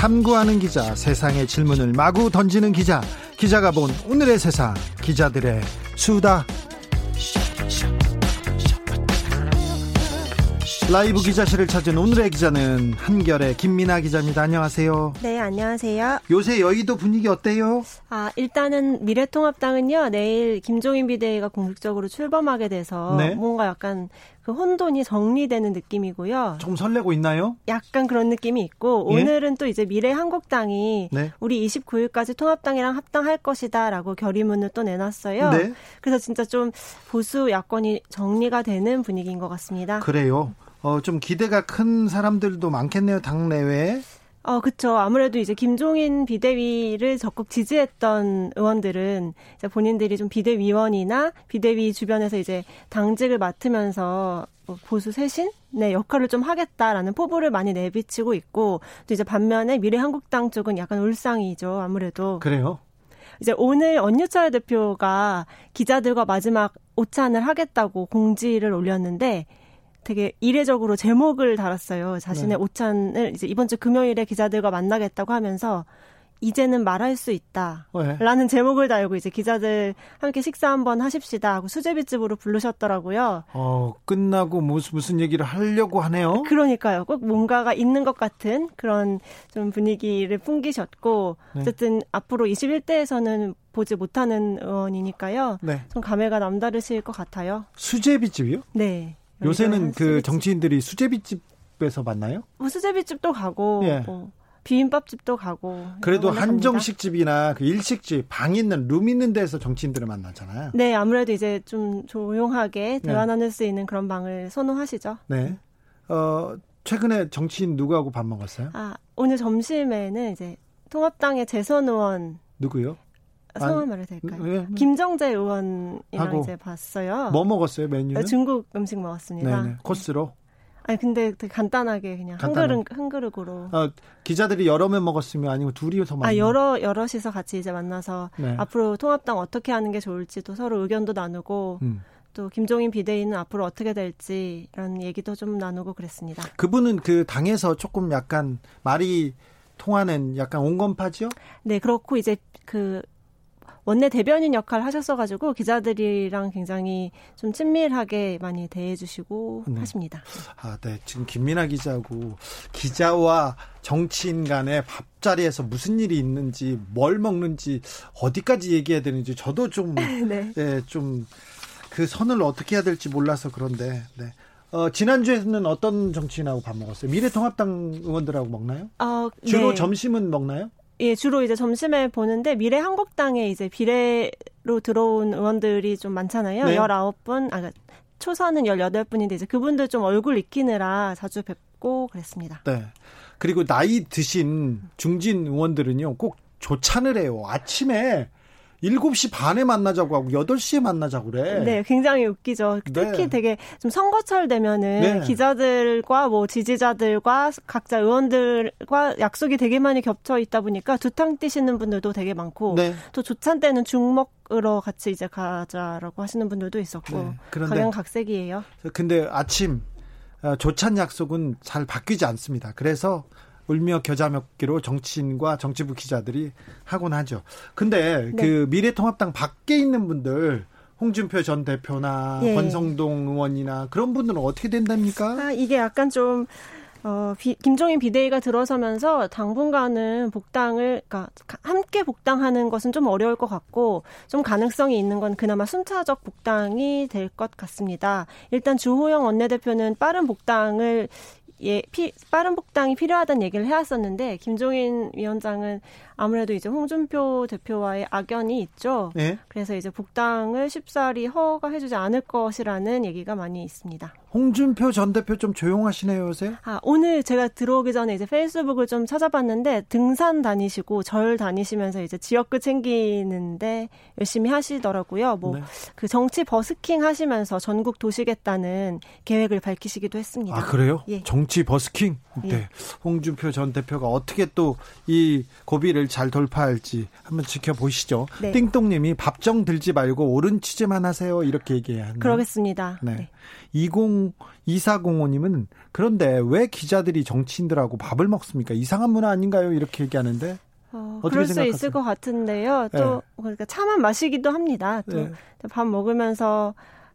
탐구하는 기자, 세상의 질문을 마구 던지는 기자, 기자가 본 오늘의 세상, 기자들의 수다. 라이브 기자실을 찾은 오늘의 기자는 한결의 김민아 기자입니다. 안녕하세요. 네, 안녕하세요. 요새 여의도 분위기 어때요? 아, 일단은 미래통합당은요, 내일 김종인 비대위가 공식적으로 출범하게 돼서 네? 뭔가 약간 그 혼돈이 정리되는 느낌이고요. 좀 설레고 있나요? 약간 그런 느낌이 있고 예? 오늘은 또 이제 미래 한국당이 네? 우리 29일까지 통합당이랑 합당할 것이다라고 결의문을 또 내놨어요. 네? 그래서 진짜 좀 보수 야권이 정리가 되는 분위기인 것 같습니다. 그래요. 어, 좀 기대가 큰 사람들도 많겠네요, 당내외에. 어, 그쵸. 아무래도 이제 김종인 비대위를 적극 지지했던 의원들은 이제 본인들이 좀 비대위원이나 비대위 주변에서 이제 당직을 맡으면서 뭐 보수 쇄신의 역할을 좀 하겠다라는 포부를 많이 내비치고 있고 또 이제 반면에 미래한국당 쪽은 약간 울상이죠. 아무래도. 그래요? 이제 오늘 언유철 대표가 기자들과 마지막 오찬을 하겠다고 공지를 올렸는데 되게 이례적으로 제목을 달았어요. 자신의 네. 오찬을 이제 이번 주 금요일에 기자들과 만나겠다고 하면서 이제는 말할 수 있다. 네. 라는 제목을 달고 이제 기자들 함께 식사 한번 하십시다 하고 수제비집으로 부르셨더라고요. 어, 끝나고 무슨, 무슨 얘기를 하려고 하네요. 그러니까요. 꼭 뭔가가 있는 것 같은 그런 좀 분위기를 풍기셨고, 네. 어쨌든 앞으로 21대에서는 보지 못하는 의원이니까요. 네. 좀 감회가 남다르실 것 같아요. 수제비집이요? 네. 요새는 그 정치인들이 수제비집에서 만나요? 뭐 수제비집도 가고 예. 뭐 비빔밥집도 가고. 그래도 한정식 집이나 그 일식집 방 있는 룸 있는 데서 정치인들을 만나잖아요. 네, 아무래도 이제 좀 조용하게 대화 네. 나눌 수 있는 그런 방을 선호하시죠. 네. 어, 최근에 정치인 누구하고 밥 먹었어요? 아, 오늘 점심에는 이제 통합당의 재선 의원 누구요? 성함 말해도 될까요? 네. 김정재 의원이랑 이제 봤어요. 뭐 먹었어요 메뉴는? 아, 중국 음식 먹었습니다. 네네. 코스로. 아니 근데 되게 간단하게 그냥. 한 그릇 한 그릇으로. 어, 기자들이 여러 명 먹었으면 아니면 둘이서 만나. 아 여러 여럿이서 같이 이제 만나서 네. 앞으로 통합당 어떻게 하는 게 좋을지도 서로 의견도 나누고. 음. 또 김종인 비대위는 앞으로 어떻게 될지라는 얘기도 좀 나누고 그랬습니다. 그분은 그 당에서 조금 약간 말이 통하는 약간 온건파죠? 네, 그렇고 이제 그 원내 대변인 역할 하셨어가지고 기자들이랑 굉장히 좀 친밀하게 많이 대해주시고 네. 하십니다. 아, 네. 지금 김민아 기자고 기자와 정치인 간의 밥자리에서 무슨 일이 있는지 뭘 먹는지 어디까지 얘기해야 되는지 저도 좀, 네. 네, 좀그 선을 어떻게 해야 될지 몰라서 그런데, 네. 어, 지난주에는 어떤 정치인하고 밥 먹었어요? 미래통합당 의원들하고 먹나요? 어, 주로 네. 점심은 먹나요? 예, 주로 이제 점심에 보는데 미래 한국당에 이제 비례로 들어온 의원들이 좀 많잖아요. 네. 19분, 아, 그러니까 초선은 18분인데 이제 그분들 좀 얼굴 익히느라 자주 뵙고 그랬습니다. 네. 그리고 나이 드신 중진 의원들은요, 꼭 조찬을 해요. 아침에 7시 반에 만나자고 하고 8시에 만나자고 그래. 네, 굉장히 웃기죠. 특히 네. 되게 좀 선거철 되면은 네. 기자들과 뭐 지지자들과 각자 의원들과 약속이 되게 많이 겹쳐 있다 보니까 두탕 뛰시는 분들도 되게 많고 네. 또 조찬 때는 중먹으로 같이 이제 가자라고 하시는 분들도 있었고 네. 각양각색이에요. 근데 아침 어, 조찬 약속은 잘 바뀌지 않습니다. 그래서 울며 겨자 먹기로 정치인과 정치부 기자들이 하곤 하죠. 근데 네. 그 미래통합당 밖에 있는 분들 홍준표 전 대표나 예. 권성동 의원이나 그런 분들은 어떻게 된답니까? 아, 이게 약간 좀 어, 비, 김종인 비대위가 들어서면서 당분간은 복당을, 그러니까 함께 복당하는 것은 좀 어려울 것 같고, 좀 가능성이 있는 건 그나마 순차적 복당이 될 것 같습니다. 일단 주호영 원내대표는 빠른 복당을 예, 피, 빠른 복당이 필요하다는 얘기를 해왔었는데 김종인 위원장은 아무래도 이제 홍준표 대표와의 악연이 있죠. 네. 그래서 이제 복당을 쉽사리 허가해주지 않을 것이라는 얘기가 많이 있습니다. 홍준표 전 대표 좀 조용하시네요, 요새? 아, 오늘 제가 들어오기 전에 이제 페이스북을 좀 찾아봤는데 등산 다니시고 절 다니시면서 이제 지역구 챙기는데 열심히 하시더라고요. 뭐그 네. 정치 버스킹 하시면서 전국 도시겠다는 계획을 밝히시기도 했습니다. 아, 그래요? 예. 정치 버스킹? 네. 예. 홍준표 전 대표가 어떻게 또 이 고비를 잘 돌파할지 한번 지켜보시죠. 네. 띵똥님이 밥정 들지 말고 옳은 취재만 하세요. 이렇게 얘기해요. 그러겠습니다. 네. 네. 20 2405님은 그런데 왜 기자들이 정치인들하고 밥을 먹습니까? 이상한 문화 아닌가요? 이렇게 얘기하는데. 어, 그럴 수 생각하세요? 있을 것 같은데요. 또 네. 그러니까 차만 마시기도 합니다. 또밥 네. 먹으면서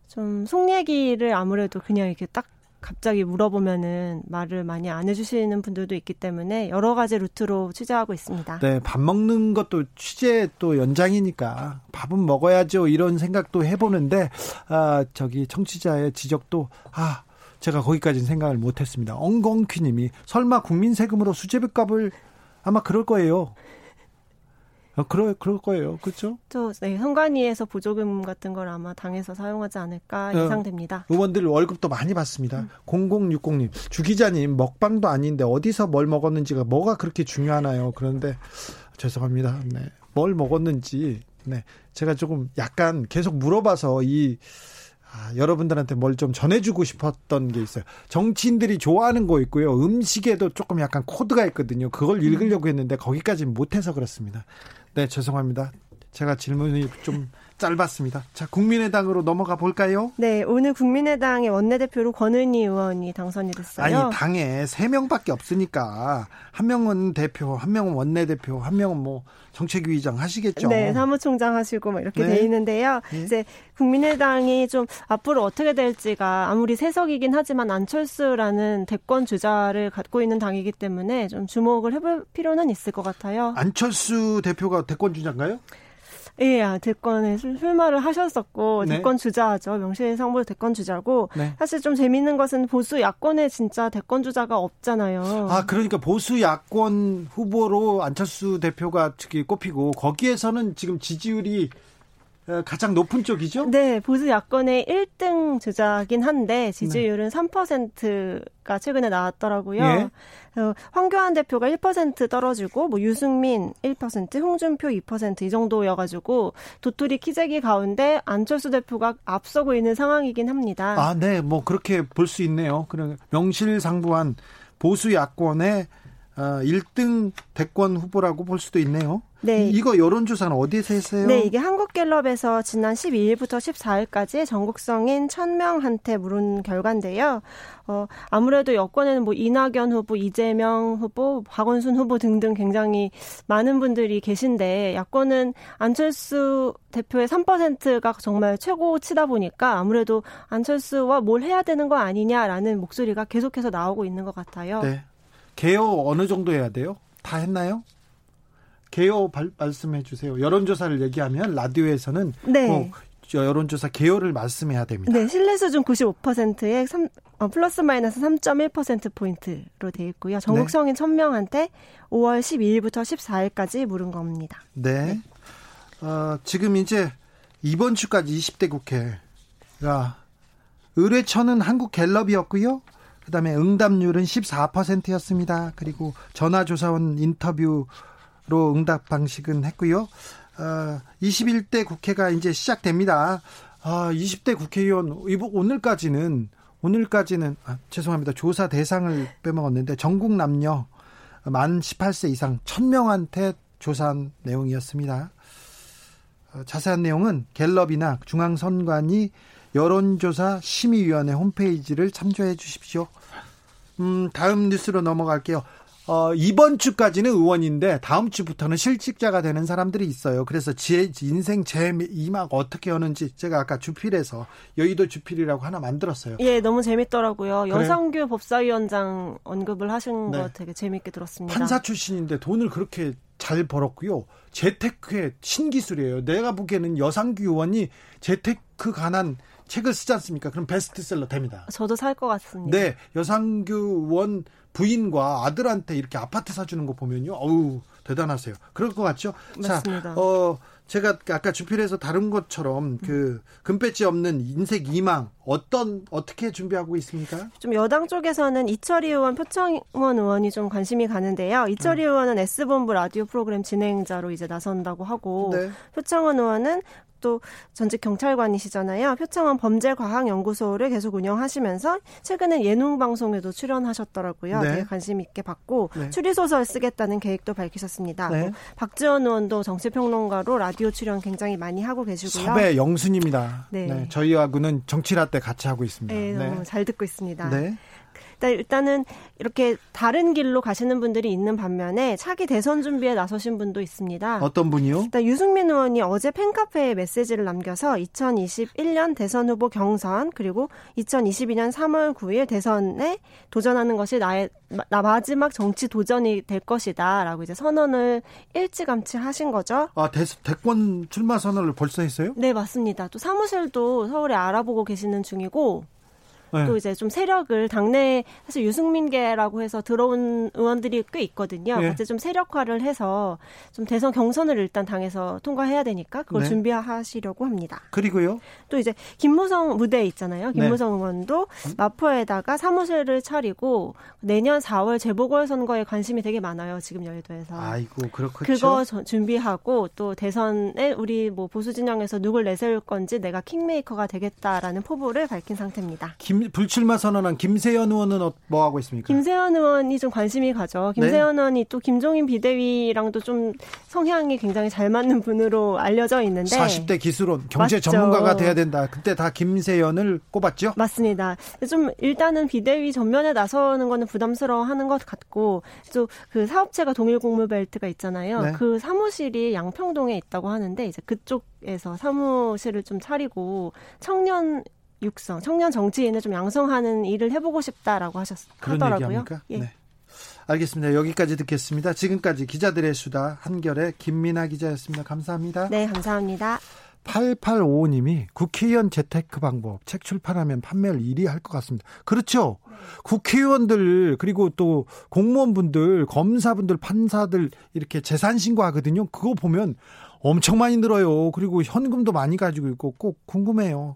좀 속 얘기를 아무래도 그냥 이렇게 딱 갑자기 물어보면은 말을 많이 안 해주시는 분들도 있기 때문에 여러 가지 루트로 취재하고 있습니다. 네, 밥 먹는 것도 취재 또 연장이니까 밥은 먹어야죠 이런 생각도 해보는데 아 저기 청취자의 지적도 아 제가 거기까지는 생각을 못했습니다. 엉겅퀴님이 설마 국민 세금으로 수제비값을 아마 그럴 거예요. 아, 그럴, 그럴 거예요. 그렇죠? 또, 네, 선관위에서 보조금 같은 걸 아마 당에서 사용하지 않을까 어, 예상됩니다. 의원들 월급도 많이 받습니다. 음. 0060님, 주 기자님, 먹방도 아닌데 어디서 뭘 먹었는지가 뭐가 그렇게 중요하나요? 그런데, 죄송합니다. 네. 뭘 먹었는지, 네. 제가 조금 약간 계속 물어봐서 이, 아, 여러분들한테 뭘 좀 전해주고 싶었던 게 있어요. 정치인들이 좋아하는 거 있고요. 음식에도 조금 약간 코드가 있거든요. 그걸 읽으려고 했는데 거기까지는 못해서 그렇습니다. 네, 죄송합니다. 제가 질문이 좀 짧았습니다. 자, 국민의당으로 넘어가 볼까요? 네, 오늘 국민의당의 원내대표로 권은희 의원이 당선이 됐어요. 아니, 당에 세 명밖에 없으니까 한 명은 대표, 한 명은 원내대표, 한 명은 뭐 정책위의장 하시겠죠. 네, 사무총장 하시고 뭐 이렇게 네. 돼 있는데요. 네. 이제 국민의당이 좀 앞으로 어떻게 될지가 아무리 세석이긴 하지만 안철수라는 대권 주자를 갖고 있는 당이기 때문에 좀 주목을 해볼 필요는 있을 것 같아요. 안철수 대표가 대권 주자인가요? 예, 아, 대권에 술, 말을 하셨었고 네. 대권 주자죠. 명실상부 대권 주자고 네. 사실 좀 재밌는 것은 보수 야권에 진짜 대권 주자가 없잖아요. 아, 그러니까 보수 야권 후보로 안철수 대표가 특히 꼽히고 거기에서는 지금 지지율이 어, 가장 높은 쪽이죠? 네, 보수 야권의 1등 주자긴 한데 지지율은 네. 3%가 최근에 나왔더라고요. 예. 어, 황교안 대표가 1% 떨어지고 뭐 유승민 1%, 홍준표 2%이 정도여가지고 도토리 키재기 가운데 안철수 대표가 앞서고 있는 상황이긴 합니다. 아, 네, 뭐 그렇게 볼 수 있네요. 그냥 명실상부한 보수 야권의 어, 1등 대권 후보라고 볼 수도 있네요. 네. 이거 여론조사는 어디에서 했어요? 네, 이게 한국갤럽에서 지난 12일부터 14일까지 전국 성인 1000명한테 물은 결과인데요. 어, 아무래도 여권에는 뭐 이낙연 후보, 이재명 후보, 박원순 후보 등등 굉장히 많은 분들이 계신데 야권은 안철수 대표의 3%가 정말 최고치다 보니까 아무래도 안철수와 뭘 해야 되는 거 아니냐라는 목소리가 계속해서 나오고 있는 것 같아요. 네. 개요 어느 정도 해야 돼요? 다 했나요? 개요 발, 말씀해 주세요. 여론조사를 얘기하면 라디오에서는 네. 뭐 여론조사 개요를 말씀해야 됩니다. 네, 신뢰 수준 95%에 3, 어, 플러스 마이너스 3.1% 포인트로 돼 있고요. 전국 성인 네. 1000명한테 5월 12일부터 14일까지 물은 겁니다. 네. 네. 어, 지금 이제 이번 주까지 20대 국회가 의뢰처는 한국 갤럽이었고요. 그다음에 응답률은 14%였습니다. 그리고 전화조사원 인터뷰 로 응답 방식은 했고요. 어, 21대 국회가 이제 시작됩니다. 아, 20대 국회의원 오늘까지는 오늘까지는 아, 죄송합니다. 조사 대상을 빼먹었는데 전국 남녀 만 18세 이상 1000명한테 조사한 내용이었습니다. 어, 자세한 내용은 갤럽이나 중앙선관위 여론조사 심의위원회 홈페이지를 참조해 주십시오. 음, 다음 뉴스로 넘어갈게요. 어, 이번 주까지는 의원인데 다음 주부터는 실직자가 되는 사람들이 있어요. 그래서 제 인생 제 이막 어떻게 하는지 제가 아까 주필에서 여의도 주필이라고 하나 만들었어요. 예, 너무 재밌더라고요. 그래요? 여상규 법사위원장 언급을 하신 네. 거 되게 재밌게 들었습니다. 판사 출신인데 돈을 그렇게 잘 벌었고요. 재테크의 신기술이에요. 내가 보기에는 여상규 의원이 재테크 관한 책을 쓰지 않습니까? 그럼 베스트셀러 됩니다. 저도 살 것 같습니다. 네, 여상규 원 부인과 아들한테 이렇게 아파트 사주는 거 보면요, 어우 대단하세요. 그럴 것 같죠? 맞습니다. 자, 어, 제가 아까 주필에서 다룬 것처럼 그 금배지 없는 인색 이망 어떤 어떻게 준비하고 있습니까? 좀 여당 쪽에서는 이철희 의원, 표창원 의원이 좀 관심이 가는데요. 이철희 음. 의원은 S본부 라디오 프로그램 진행자로 이제 나선다고 하고 네. 표창원 의원은 또 전직 경찰관이시잖아요. 표창원 범죄과학연구소를 계속 운영하시면서 최근에 예능 방송에도 출연하셨더라고요. 네. 되게 관심 있게 봤고 네. 추리 소설 쓰겠다는 계획도 밝히셨습니다. 네. 박지원 의원도 정치평론가로 라디오 출연 굉장히 많이 하고 계시고요. 섭외 영순입니다. 네. 네. 저희하고는 정치라떼 같이 하고 있습니다. 네, 너무 네. 잘 듣고 있습니다. 네. 일단은 이렇게 다른 길로 가시는 분들이 있는 반면에 차기 대선 준비에 나서신 분도 있습니다. 어떤 분이요? 일단 유승민 의원이 어제 팬카페에 메시지를 남겨서 2021년 대선 후보 경선 그리고 2022년 3월 9일 대선에 도전하는 것이 나의 나 마지막 정치 도전이 될 것이다라고 이제 선언을 일찌감치 하신 거죠. 아 대, 대권 출마 선언을 벌써 했어요? 네 맞습니다. 또 사무실도 서울에 알아보고 계시는 중이고 네. 또 이제 좀 세력을 당내 사실 유승민계라고 해서 들어온 의원들이 꽤 있거든요. 네. 같이 좀 세력화를 해서 좀 대선 경선을 일단 당에서 통과해야 되니까 그걸 네. 준비하시려고 합니다. 그리고요. 또 이제 김무성 무대 있잖아요. 김무성 네. 의원도 마포에다가 사무실을 차리고 내년 4월 재보궐 선거에 관심이 되게 많아요. 지금 여의도에서. 아이고 그렇군요. 그거 준비하고 또 대선에 우리 뭐 보수 진영에서 누굴 내세울 건지 내가 킹메이커가 되겠다라는 포부를 밝힌 상태입니다. 김 불출마 선언한 김세현 의원은 어, 뭐 하고 있습니까? 김세현 의원이 좀 관심이 가죠. 김세현 네. 의원이 또 김종인 비대위랑도 좀 성향이 굉장히 잘 맞는 분으로 알려져 있는데 40대 기술원 경제 맞죠. 전문가가 돼야 된다. 그때 다 김세현을 꼽았죠? 맞습니다. 좀 일단은 비대위 전면에 나서는 거는 부담스러워하는 것 같고 또 그 사업체가 동일 공무벨트가 있잖아요. 네. 그 사무실이 양평동에 있다고 하는데 이제 그쪽 에서 사무실을 좀 차리고 청년 육성, 청년 정치인을 좀 양성하는 일을 해보고 싶다라고 하셨 그런 하더라고요. 얘기합니까? 예. 네. 알겠습니다. 여기까지 듣겠습니다. 지금까지 기자들의 수다 한결의 김민아 기자였습니다. 감사합니다. 네, 감사합니다. 8855님이 국회의원 재테크 방법 책 출판하면 판매를 1위 할 것 같습니다. 그렇죠. 네. 국회의원들 그리고 또 공무원분들, 검사분들, 판사들 이렇게 재산 신고하거든요. 그거 보면 엄청 많이 늘어요. 그리고 현금도 많이 가지고 있고 꼭 궁금해요.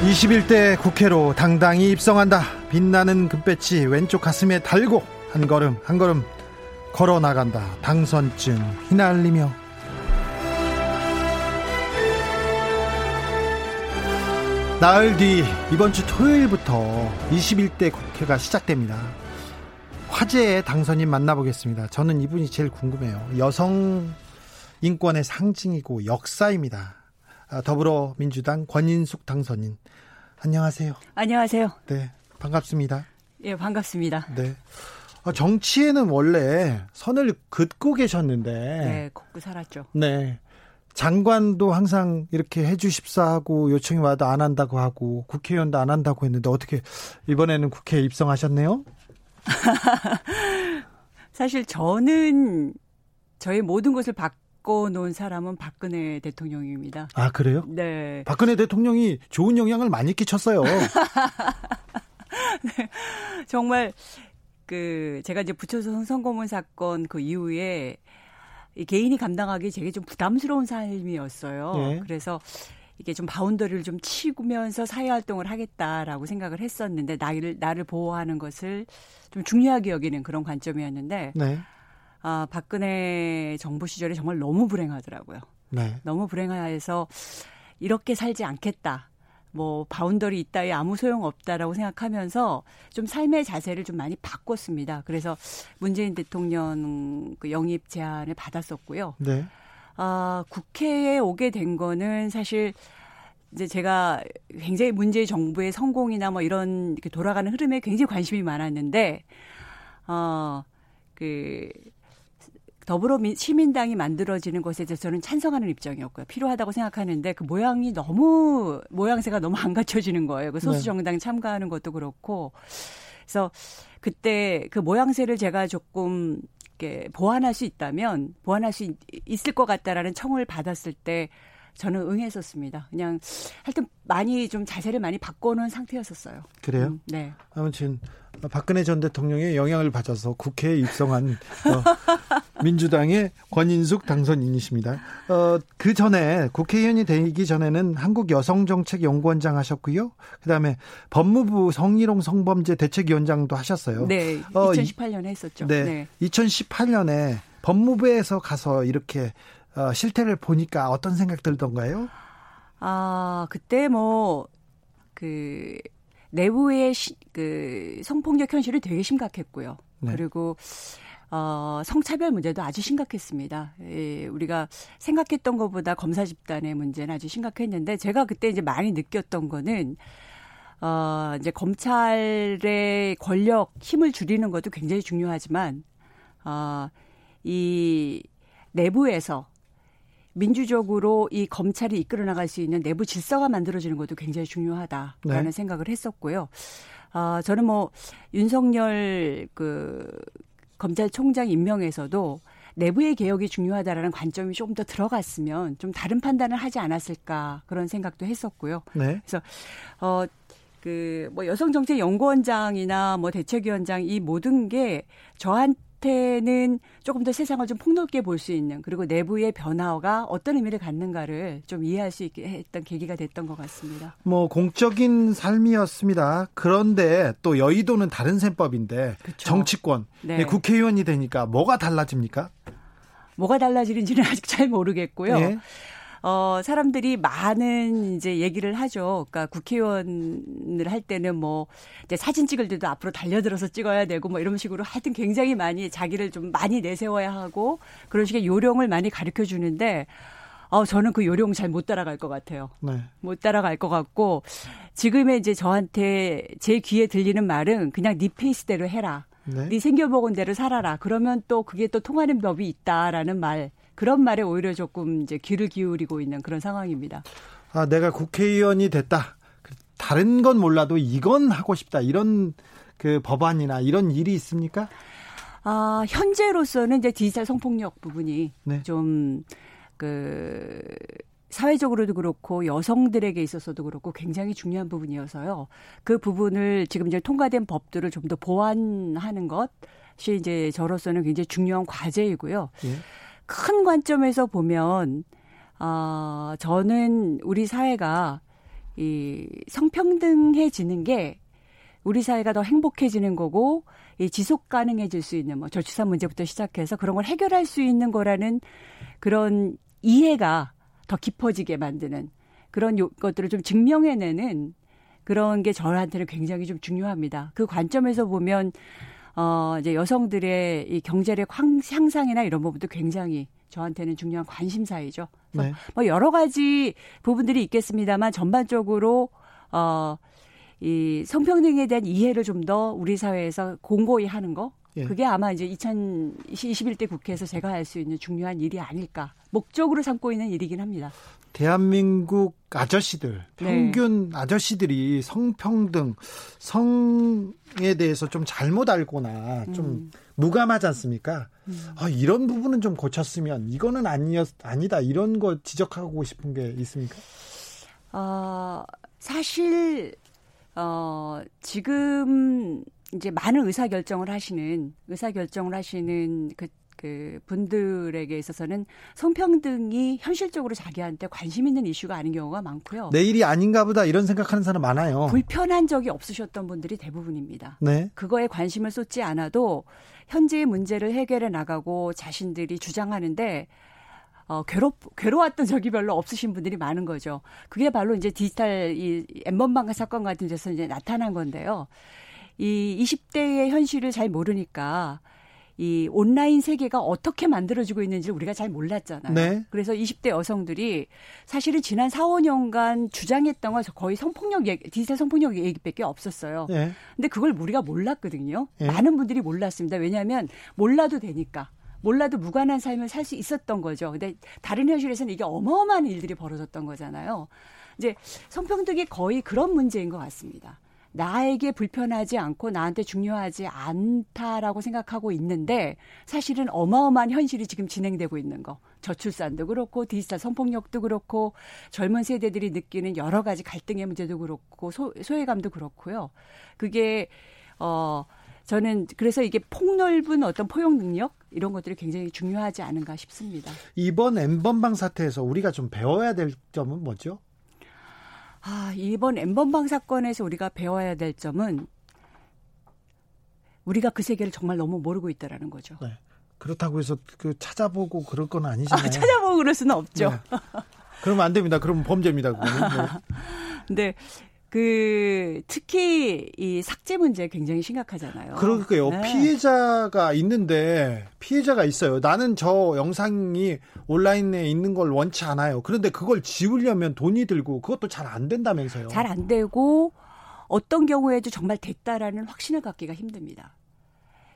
21대 국회로 당당히 입성한다. 빛나는 금배지 왼쪽 가슴에 달고 한 걸음 한 걸음 걸어 나간다. 당선증 휘날리며 나흘 뒤 이번 주 토요일부터 21대 국회가 시작됩니다. 화제의 당선인 만나보겠습니다. 저는 이분이 제일 궁금해요. 여성 인권의 상징이고 역사입니다. 아, 더불어민주당 권인숙 당선인. 안녕하세요. 안녕하세요. 네, 반갑습니다. 예, 반갑습니다. 네. 아, 정치에는 원래 선을 긋고 계셨는데. 네, 걷고 살았죠. 네. 장관도 항상 이렇게 해주십사 하고 요청이 와도 안 한다고 하고 국회의원도 안 한다고 했는데 어떻게 이번에는 국회에 입성하셨네요? 사실 저는 저의 모든 것을 바, 바꿔놓은 사람은 박근혜 대통령입니다. 아, 그래요? 네. 박근혜 대통령이 좋은 영향을 많이 끼쳤어요. 네. 정말, 그, 제가 이제 부처선 선거문 사건 그 이후에 이 개인이 감당하기 되게 좀 부담스러운 삶이었어요. 네. 그래서 이게 좀 바운더리를 좀 치면서 사회 활동을 하겠다라고 생각을 했었는데 나를 나를 보호하는 것을 좀 중요하게 여기는 그런 관점이었는데 네. 아, 박근혜 정부 시절에 정말 너무 불행하더라고요. 네. 너무 불행해서 이렇게 살지 않겠다. 뭐 바운더리 있다에 아무 소용 없다라고 생각하면서 좀 삶의 자세를 좀 많이 바꿨습니다. 그래서 문재인 대통령 그 영입 제안을 받았었고요. 네. 아, 국회에 오게 된 거는 사실 이제 제가 굉장히 문재인 정부의 성공이나 뭐 이런 이렇게 돌아가는 흐름에 굉장히 관심이 많았는데 어그 더불어 시민당이 만들어지는 것에 대해서 저는 찬성하는 입장이었고요. 필요하다고 생각하는데 그 모양이 너무 모양새가 너무 안 갖춰지는 거예요. 그 소수 네. 정당 참가하는 것도 그렇고. 그래서 그때 그 모양새를 제가 조금 이렇게 보완할 수 있다면 보완할 수 있 을 것 같다라는 청을 받았을 때 저는 응했었습니다. 그냥 하여튼 많이 좀 자세를 많이 바꿔놓은 상태였었어요. 그래요? 음, 네. 아무튼 박근혜 전 대통령의 영향을 받아서 국회에 입성한 어, 민주당의 권인숙 당선인이십니다. 어, 그 전에 국회의원이 되기 전에는 한국여성정책연구원장 하셨고요. 그다음에 법무부 성희롱 성범죄 대책위원장도 하셨어요. 네, 2018년에 어, 했었죠. 네, 네. 2018년에 법무부에서 가서 이렇게 어, 실태를 보니까 어떤 생각 들던가요? 아, 그때 뭐, 그, 내부의 시, 그 성폭력 현실이 되게 심각했고요. 네. 그리고 어, 성차별 문제도 아주 심각했습니다. 예, 우리가 생각했던 것보다 검사 집단의 문제는 아주 심각했는데 제가 그때 이제 많이 느꼈던 거는 어, 이제 검찰의 권력, 힘을 줄이는 것도 굉장히 중요하지만 어, 이 내부에서 민주적으로 이 검찰이 이끌어 나갈 수 있는 내부 질서가 만들어지는 것도 굉장히 중요하다라는 네. 생각을 했었고요. 아, 저는 뭐 윤석열 그 검찰총장 임명에서도 내부의 개혁이 중요하다라는 관점이 조금 더 들어갔으면 좀 다른 판단을 하지 않았을까 그런 생각도 했었고요. 네. 그래서 어 그뭐 여성정책연구원장이나 뭐 대책위원장 이 모든 게 저한 한테는 조금 더 세상을 좀 폭넓게 볼 수 있는 그리고 내부의 변화가 어떤 의미를 갖는가를 좀 이해할 수 있게 했던 계기가 됐던 것 같습니다. 뭐 공적인 삶이었습니다. 그런데 또 여의도는 다른 셈법인데 그쵸. 정치권 네. 국회의원이 되니까 뭐가 달라집니까? 뭐가 달라지는지는 아직 잘 모르겠고요. 네. 어, 사람들이 많은 이제 얘기를 하죠. 그러니까 국회의원을 할 때는 뭐 이제 사진 찍을 때도 앞으로 달려들어서 찍어야 되고 뭐 이런 식으로 하여튼 굉장히 많이 자기를 좀 많이 내세워야 하고 그런 식의 요령을 많이 가르쳐 주는데 어, 저는 그 요령 잘 못 따라갈 것 같아요. 네. 못 따라갈 것 같고 지금의 이제 저한테 제 귀에 들리는 말은 그냥 네 페이스대로 해라. 네. 네 생겨먹은 대로 살아라. 그러면 또 그게 또 통하는 법이 있다라는 말. 그런 말에 오히려 조금 이제 귀를 기울이고 있는 그런 상황입니다. 아, 내가 국회의원이 됐다. 다른 건 몰라도 이건 하고 싶다. 이런 그 법안이나 이런 일이 있습니까? 아, 현재로서는 이제 디지털 성폭력 부분이 네. 좀그 사회적으로도 그렇고 여성들에게 있어서도 그렇고 굉장히 중요한 부분이어서요. 그 부분을 지금 이제 통과된 법들을 좀 더 보완하는 것이 이제 저로서는 굉장히 중요한 과제이고요. 예. 큰 관점에서 보면 어, 저는 우리 사회가 이 성평등해지는 게 우리 사회가 더 행복해지는 거고 이 지속 가능해질 수 있는 뭐 저출산 문제부터 시작해서 그런 걸 해결할 수 있는 거라는 그런 이해가 더 깊어지게 만드는 그런 요, 것들을 좀 증명해내는 그런 게 저한테는 굉장히 좀 중요합니다. 그 관점에서 보면 어, 이제 여성들의 이 경제력 향상이나 이런 부분도 굉장히 저한테는 중요한 관심사이죠. 네. 뭐 여러 가지 부분들이 있겠습니다만 전반적으로 어, 이 성평등에 대한 이해를 좀 더 우리 사회에서 공고히 하는 거 예. 그게 아마 이제 2021대 국회에서 제가 할 수 있는 중요한 일이 아닐까 목적으로 삼고 있는 일이긴 합니다. 대한민국 아저씨들, 네. 평균 네. 아저씨들이 성평등, 성에 대해서 좀 잘못 알거나 좀 음. 무감하지 않습니까? 음. 아, 이런 부분은 좀 고쳤으면 이거는 아니었, 아니다. 이런 거 지적하고 싶은 게 있습니까? 어, 사실, 어, 지금 이제 많은 의사 결정을 하시는, 의사 결정을 하시는 그 그 분들에게 있어서는 성평등이 현실적으로 자기한테 관심 있는 이슈가 아닌 경우가 많고요. 내일이 아닌가 보다 이런 생각하는 사람 많아요. 불편한 적이 없으셨던 분들이 대부분입니다. 네. 그거에 관심을 쏟지 않아도 현재의 문제를 해결해 나가고 자신들이 주장하는데 어, 괴롭, 괴로웠던 적이 별로 없으신 분들이 많은 거죠. 그게 바로 이제 디지털 이 엠번방 사건 같은 데서 이제 나타난 건데요. 이 20대의 현실을 잘 모르니까 이 온라인 세계가 어떻게 만들어지고 있는지를 우리가 잘 몰랐잖아요. 네. 그래서 20대 여성들이 사실은 지난 4, 5년간 주장했던 건 거의 성폭력 얘기, 디지털 성폭력 얘기밖에 없었어요. 네. 근데 그걸 우리가 몰랐거든요. 네. 많은 분들이 몰랐습니다. 왜냐하면 몰라도 되니까. 몰라도 무관한 삶을 살 수 있었던 거죠. 근데 다른 현실에서는 이게 어마어마한 일들이 벌어졌던 거잖아요. 이제 성평등이 거의 그런 문제인 것 같습니다. 나에게 불편하지 않고 나한테 중요하지 않다라고 생각하고 있는데 사실은 어마어마한 현실이 지금 진행되고 있는 거. 저출산도 그렇고 디지털 성폭력도 그렇고 젊은 세대들이 느끼는 여러 가지 갈등의 문제도 그렇고 소, 소외감도 그렇고요. 그게 어 저는 그래서 이게 폭넓은 어떤 포용 능력 이런 것들이 굉장히 중요하지 않은가 싶습니다. 이번 엠번방 사태에서 우리가 좀 배워야 될 점은 뭐죠? 아, 이번 엠번방 사건에서 우리가 배워야 될 점은 우리가 그 세계를 정말 너무 모르고 있다라는 거죠. 네. 그렇다고 해서 그 찾아보고 그럴 건 아니잖아요. 아, 찾아보고 그럴 수는 없죠. 네. 그러면 안 됩니다. 그러면 범죄입니다. 그거는. 네. 근데 그 특히 이 삭제 문제 굉장히 심각하잖아요. 그러니까요. 네. 피해자가 있는데 피해자가 있어요. 나는 저 영상이 온라인에 있는 걸 원치 않아요. 그런데 그걸 지우려면 돈이 들고 그것도 잘 안 된다면서요. 잘 안 되고 어떤 경우에도 정말 됐다라는 확신을 갖기가 힘듭니다.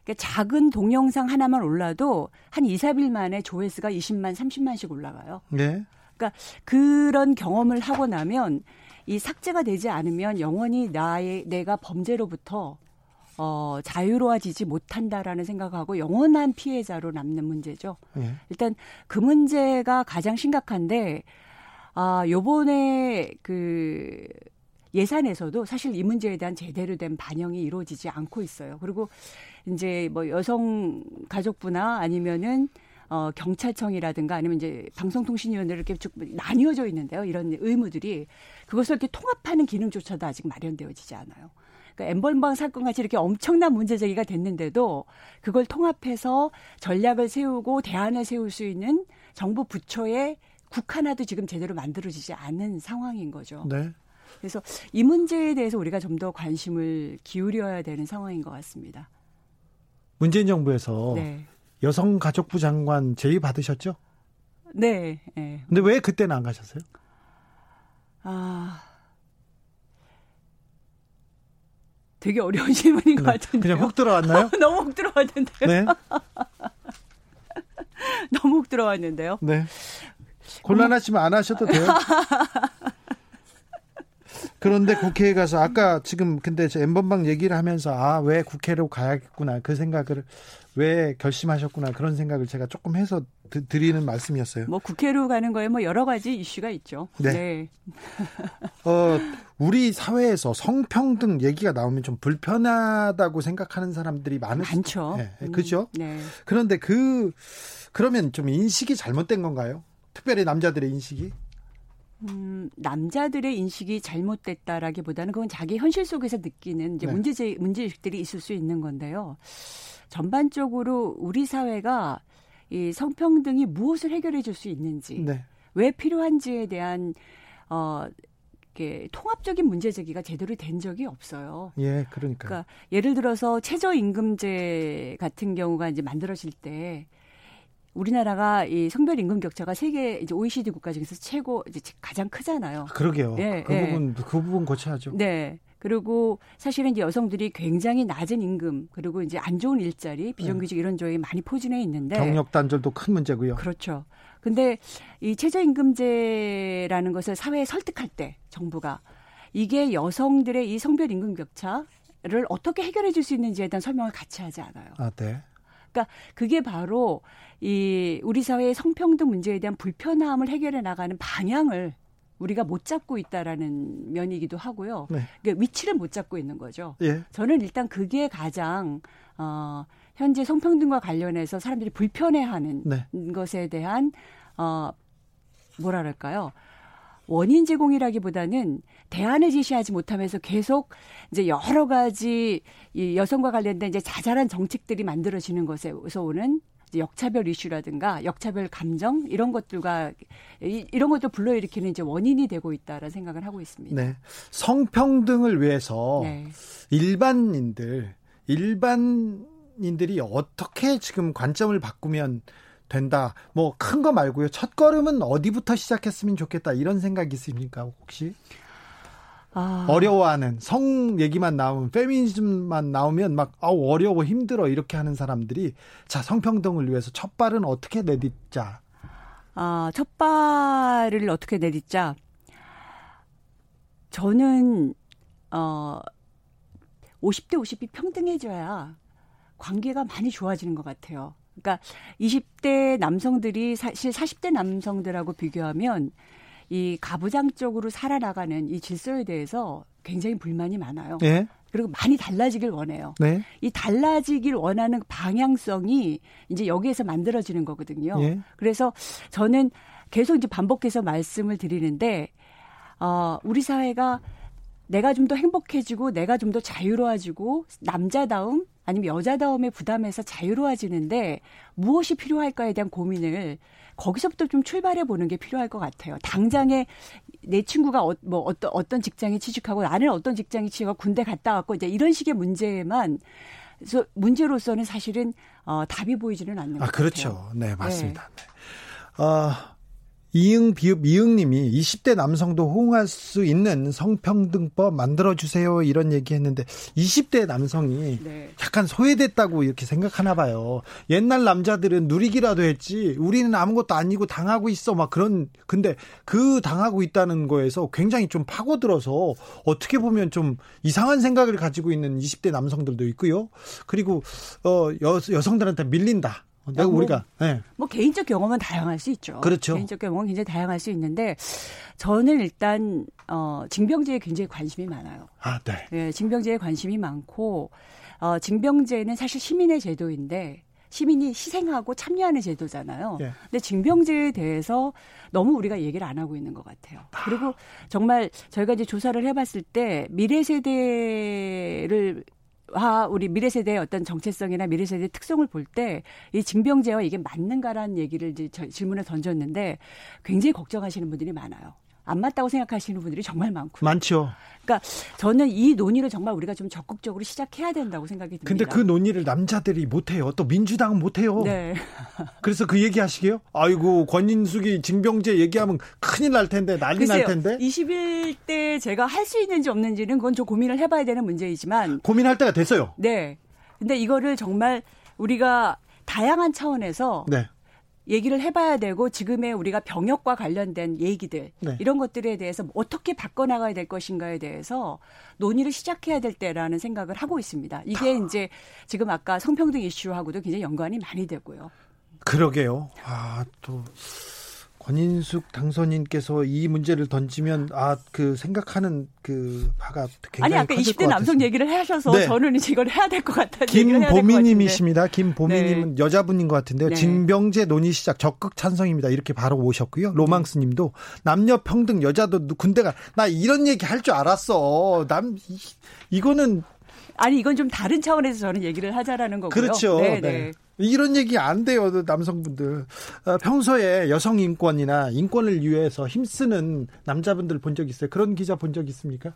그러니까 작은 동영상 하나만 올라도 한 2, 3일 만에 조회수가 20만, 30만씩 올라가요. 네. 그러니까 그런 경험을 하고 나면 이 삭제가 되지 않으면 영원히 나의 내가 범죄로부터 어, 자유로워지지 못한다라는 생각하고 영원한 피해자로 남는 문제죠. 네. 일단 그 문제가 가장 심각한데 아, 요번에 그 예산에서도 사실 이 문제에 대한 제대로 된 반영이 이루어지지 않고 있어요. 그리고 이제 뭐 여성 가족부나 아니면은 어, 경찰청이라든가 아니면 이제 방송통신위원회를 이렇게 쭉 나뉘어져 있는데요. 이런 의무들이 그것을 이렇게 통합하는 기능조차도 아직 마련되어지지 않아요. 그러니까 엠번방 사건 같이 이렇게 엄청난 문제 제기가 됐는데도 그걸 통합해서 전략을 세우고 대안을 세울 수 있는 정부 부처의 국 하나도 지금 제대로 만들어지지 않은 상황인 거죠. 네. 그래서 이 문제에 대해서 우리가 좀 더 관심을 기울여야 되는 상황인 것 같습니다. 문재인 정부에서 네. 여성가족부 장관 제의 받으셨죠? 네. 네. 근데 왜 그때는 안 가셨어요? 아. 되게 어려운 질문인 것 네. 같은데. 그냥 훅 들어왔나요? 너무 훅 들어왔는데요. 네. 너무 훅 들어왔는데요. 네. 곤란하시면 안 하셔도 돼요. 그런데 국회에 가서 아까 지금 근데 저 엠번방 얘기를 하면서 아 왜 국회로 가야겠구나 그 생각을 왜 결심하셨구나 그런 생각을 제가 조금 해서 드, 드리는 말씀이었어요. 뭐 국회로 가는 거에 뭐 여러 가지 이슈가 있죠. 네. 네. 어, 우리 사회에서 성평등 얘기가 나오면 좀 불편하다고 생각하는 사람들이 많을 많죠. 네, 그죠? 음, 네. 그런데 그 그러면 좀 인식이 잘못된 건가요? 특별히 남자들의 인식이? 음, 남자들의 인식이 잘못됐다라기보다는 그건 자기 현실 속에서 느끼는 이제 네. 문제 문제의식들이 있을 수 있는 건데요. 전반적으로 우리 사회가 이 성평등이 무엇을 해결해 줄 수 있는지, 네. 왜 필요한지에 대한 어 이렇게 통합적인 문제 제기가 제대로 된 적이 없어요. 예, 그러니까. 그러니까 예를 들어서 최저임금제 같은 경우가 이제 만들어질 때 우리나라가 이 성별 임금 격차가 세계 이제 OECD 국가 중에서 최고 이제 가장 크잖아요. 그러게요. 네, 그 네. 부분 그 부분 고쳐야죠. 네. 그리고 사실은 이제 여성들이 굉장히 낮은 임금 그리고 이제 안 좋은 일자리, 비정규직 네. 이런 쪽에 많이 포진해 있는데 경력 단절도 큰 문제고요. 그렇죠. 근데 이 최저임금제라는 것을 사회에 설득할 때 정부가 이게 여성들의 이 성별 임금 격차를 어떻게 해결해 줄 수 있는지에 대한 설명을 같이 하지 않아요. 아, 네. 그러니까 그게 바로 이 우리 사회의 성평등 문제에 대한 불편함을 해결해 나가는 방향을 우리가 못 잡고 있다라는 면이기도 하고요. 네. 그러니까 위치를 못 잡고 있는 거죠. 예. 저는 일단 그게 가장 어 현재 성평등과 관련해서 사람들이 불편해하는 네. 것에 대한 어 뭐랄까요? 원인 제공이라기보다는 대안을 제시하지 못하면서 계속 이제 여러 가지 이 여성과 관련된 이제 자잘한 정책들이 만들어지는 것에서 오는 역차별 이슈라든가 역차별 감정 이런 것들과 이, 이런 것도 불러일으키는 이제 원인이 되고 있다라는 생각을 하고 있습니다. 네. 성평등을 위해서 네. 일반인들 일반 언론인들이 어떻게 지금 관점을 바꾸면 된다. 뭐 큰 거 말고요. 첫 걸음은 어디부터 시작했으면 좋겠다. 이런 생각이 있습니까? 혹시? 아... 어려워하는 성 얘기만 나오면 페미니즘만 나오면 막 아우 어려워 힘들어 이렇게 하는 사람들이 자 성평등을 위해서 첫 발은 어떻게 내딛자. 아, 첫 발을 어떻게 내딛자. 저는 어 50대 50이 평등해져야 관계가 많이 좋아지는 것 같아요. 그러니까 20대 남성들이 사실 40대 남성들하고 비교하면 이 가부장적으로 살아나가는 이 질서에 대해서 굉장히 불만이 많아요. 네. 그리고 많이 달라지길 원해요. 네. 이 달라지길 원하는 방향성이 이제 여기에서 만들어지는 거거든요. 네. 그래서 저는 계속 이제 반복해서 말씀을 드리는데 어 우리 사회가 내가 좀 더 행복해지고 내가 좀 더 자유로워지고 남자다움 아니면 여자다움의 부담에서 자유로워지는데 무엇이 필요할까에 대한 고민을 거기서부터 좀 출발해 보는 게 필요할 것 같아요. 당장에 내 친구가 어, 뭐 어떤 어떤 직장에 취직하고 나는 어떤 직장에 취직하고 군대 갔다 왔고 이제 이런 식의 문제만 그래서 문제로서는 사실은 어, 답이 보이지는 않는 아, 것 그렇죠. 같아요. 네, 맞습니다. 네. 네. 어, 이응 비읍 이응님이 20대 남성도 호응할 수 있는 성평등법 만들어 주세요 이런 얘기했는데 20대 남성이 네. 약간 소외됐다고 이렇게 생각하나 봐요. 옛날 남자들은 누리기라도 했지 우리는 아무것도 아니고 당하고 있어 막 그런 근데 그 당하고 있다는 거에서 굉장히 좀 파고들어서 어떻게 보면 좀 이상한 생각을 가지고 있는 20대 남성들도 있고요. 그리고 어 여, 여성들한테 밀린다. 내가 뭐, 우리가 네. 뭐 개인적 경험은 다양할 수 있죠. 그렇죠. 개인적 경험은 굉장히 다양할 수 있는데 저는 일단 어 징병제에 굉장히 관심이 많아요. 아, 네. 네 징병제에 관심이 많고 어 징병제는 사실 시민의 제도인데 시민이 희생하고 참여하는 제도잖아요. 네. 근데 징병제에 대해서 너무 우리가 얘기를 안 하고 있는 것 같아요. 그리고 정말 저희가 이제 조사를 해봤을 때 미래 세대를 와 우리 미래 세대의 어떤 정체성이나 미래 세대의 특성을 볼 때 이 징병제와 이게 맞는가라는 얘기를 이제 질문에 던졌는데 굉장히 걱정하시는 분들이 많아요. 안 맞다고 생각하시는 분들이 정말 많고 많죠. 그러니까 저는 이 논의를 정말 우리가 좀 적극적으로 시작해야 된다고 생각이 듭니다. 근데 그 논의를 남자들이 못 해요. 또 민주당은 못 해요. 네. 그래서 그 얘기 하시게요? 아이고 권인숙이 징병제 얘기하면 큰일 날 텐데 난리 글쎄요, 날 텐데. 21대 제가 할 수 있는지 없는지는 그건 좀 고민을 해 봐야 되는 문제이지만 고민할 때가 됐어요. 네. 근데 이거를 정말 우리가 다양한 차원에서 네. 얘기를 해봐야 되고 지금의 우리가 병역과 관련된 얘기들 네. 이런 것들에 대해서 어떻게 바꿔나가야 될 것인가에 대해서 논의를 시작해야 될 때라는 생각을 하고 있습니다. 이게 이제 지금 아까 성평등 이슈하고도 굉장히 연관이 많이 되고요. 그러게요. 아, 또 권인숙 당선인께서 이 문제를 던지면 아 그 생각하는 그 바가 굉장히 아니 아까 20대 남성 얘기를 하셔서 네. 저는 이걸 해야 될 것 같아요. 김보미님이십니다. 김보미님은 네. 여자분인 것 같은데요. 네. 징병제 논의 시작 적극 찬성입니다. 이렇게 바로 오셨고요. 로망스님도 남녀 평등 여자도 군대가 나 이런 얘기 할 줄 알았어. 남 이거는 아니 이건 좀 다른 차원에서 저는 얘기를 하자라는 거고요. 그렇죠. 네. 이런 얘기 안 돼요, 남성분들. 어, 평소에 여성 인권이나 인권을 위해서 힘쓰는 남자분들 본 적 있어요? 그런 기자 본 적 있습니까?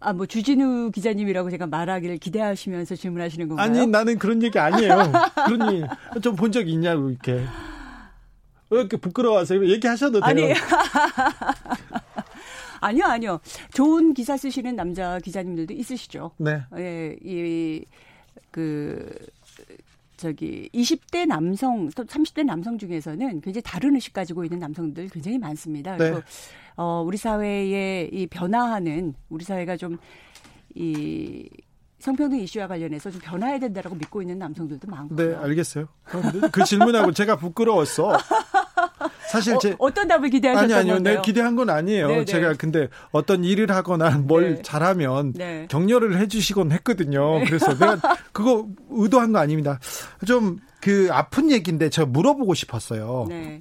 아, 뭐 주진우 기자님이라고 제가 말하기를 기대하시면서 질문하시는 건가요? 아니, 나는 그런 얘기 아니에요. 그러니 좀본 적 있냐고 이렇게. 왜 이렇게 부끄러워하세요? 얘기하셔도 돼요. 아니. 아니요, 아니요. 좋은 기사 쓰시는 남자 기자님들도 있으시죠. 네. 예, 이, 그, 저기 20대 남성 또 30대 남성 중에서는 굉장히 다른 의식 가지고 있는 남성들 굉장히 많습니다. 그리고 네. 어 우리 사회의 이 변화하는 우리 사회가 좀 이 성평등 이슈와 관련해서 좀 변화해야 된다라고 믿고 있는 남성들도 많고. 네, 알겠어요. 그 질문하고 제가 부끄러웠어. 사실 제 어, 떤 답을 기대하셨던 아니 아니요, 건가요? 네, 기대한 건 아니에요. 네네. 네. 제가 근데 어떤 일을 하거나 뭘 네. 잘하면 네. 격려를 해주시곤 했거든요. 네. 그래서 내가 그거 의도한 거 아닙니다. 좀 그 아픈 얘기인데 제가 물어보고 싶었어요. 네.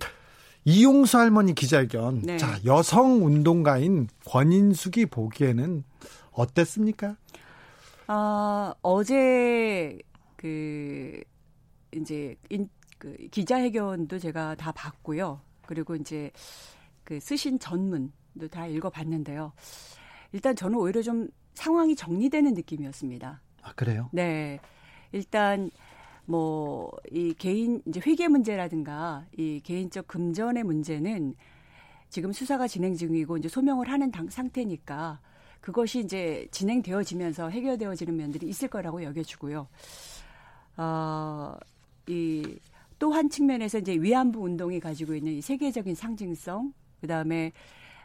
이용수 할머니 기자회견. 네. 자, 여성 운동가인 권인숙이 보기에는 어땠습니까? 아, 어제 그 이제 인, 그 기자회견도 제가 다 봤고요. 그리고 이제 그 쓰신 전문도 다 읽어봤는데요. 일단 저는 오히려 좀 상황이 정리되는 느낌이었습니다. 아, 그래요? 네. 일단 뭐 이 개인 이제 회계 문제라든가 이 개인적 금전의 문제는 지금 수사가 진행 중이고 이제 소명을 하는 당, 상태니까 그것이 이제 진행되어지면서 해결되어지는 면들이 있을 거라고 여겨지고요. 어, 이 또 한 측면에서 이제 위안부 운동이 가지고 있는 이 세계적인 상징성, 그 다음에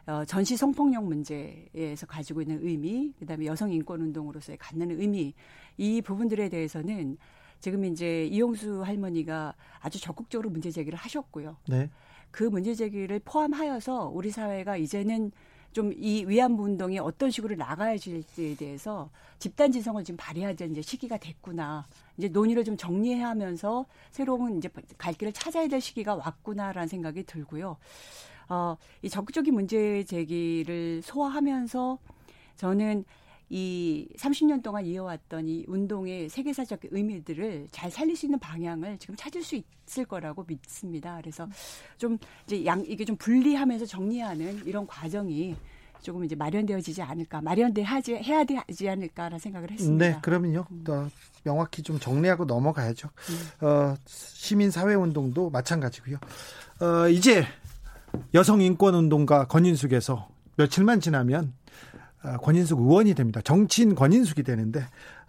어, 전시 성폭력 문제에서 가지고 있는 의미, 그다음에 여성 인권 운동으로서의 갖는 의미 이 부분들에 대해서는 지금 이제 이용수 할머니가 아주 적극적으로 문제 제기를 하셨고요. 네. 그 문제 제기를 포함하여서 우리 사회가 이제는 좀 이 위안부 운동이 어떤 식으로 나가야 될지에 대해서 집단 지성을 지금 발휘해야 되는 이제 시기가 됐구나. 이제 논의를 좀 정리해야 하면서 새로운 이제 갈 길을 찾아야 될 시기가 왔구나라는 생각이 들고요. 어, 이 적극적인 문제 제기를 소화하면서 저는 이 30년 동안 이어왔던 이 운동의 세계사적 의미들을 잘 살릴 수 있는 방향을 지금 찾을 수 있을 거라고 믿습니다. 그래서 좀 이제 양 이게 좀 분리하면서 정리하는 이런 과정이 조금 이제 마련되어지지 않을까, 마련돼야지 해야 되지 않을까라는 생각을 했습니다. 네, 그러면요. 더 명확히 좀 정리하고 넘어가야죠. 음. 어, 시민 사회 운동도 마찬가지고요. 어, 이제 여성 인권 운동가 권인숙에서 며칠만 지나면 아, 권인숙 의원이 됩니다. 정치인 권인숙이 되는데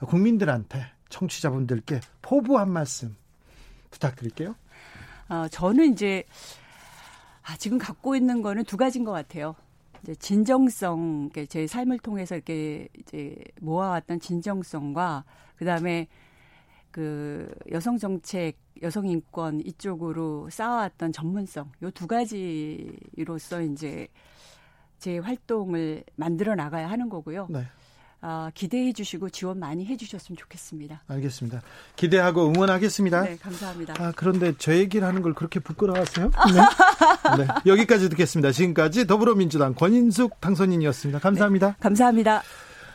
국민들한테 청취자분들께 포부 한 말씀 부탁드릴게요. 어, 저는 이제 아, 지금 갖고 있는 거는 두 가지인 것 같아요. 이제 진정성, 제 삶을 통해서 이렇게 이제 모아왔던 진정성과 그 다음에 그 여성 정책, 여성 인권 이쪽으로 쌓아왔던 전문성 요 두 가지로서 이제 제 활동을 만들어 나가야 하는 거고요. 네. 아, 기대해 주시고 지원 많이 해 주셨으면 좋겠습니다. 알겠습니다. 기대하고 응원하겠습니다. 네, 감사합니다. 아, 그런데 저 얘기를 하는 걸 그렇게 부끄러워하세요? 네. 네. 여기까지 듣겠습니다. 지금까지 더불어민주당 권인숙 당선인이었습니다. 감사합니다. 네, 감사합니다.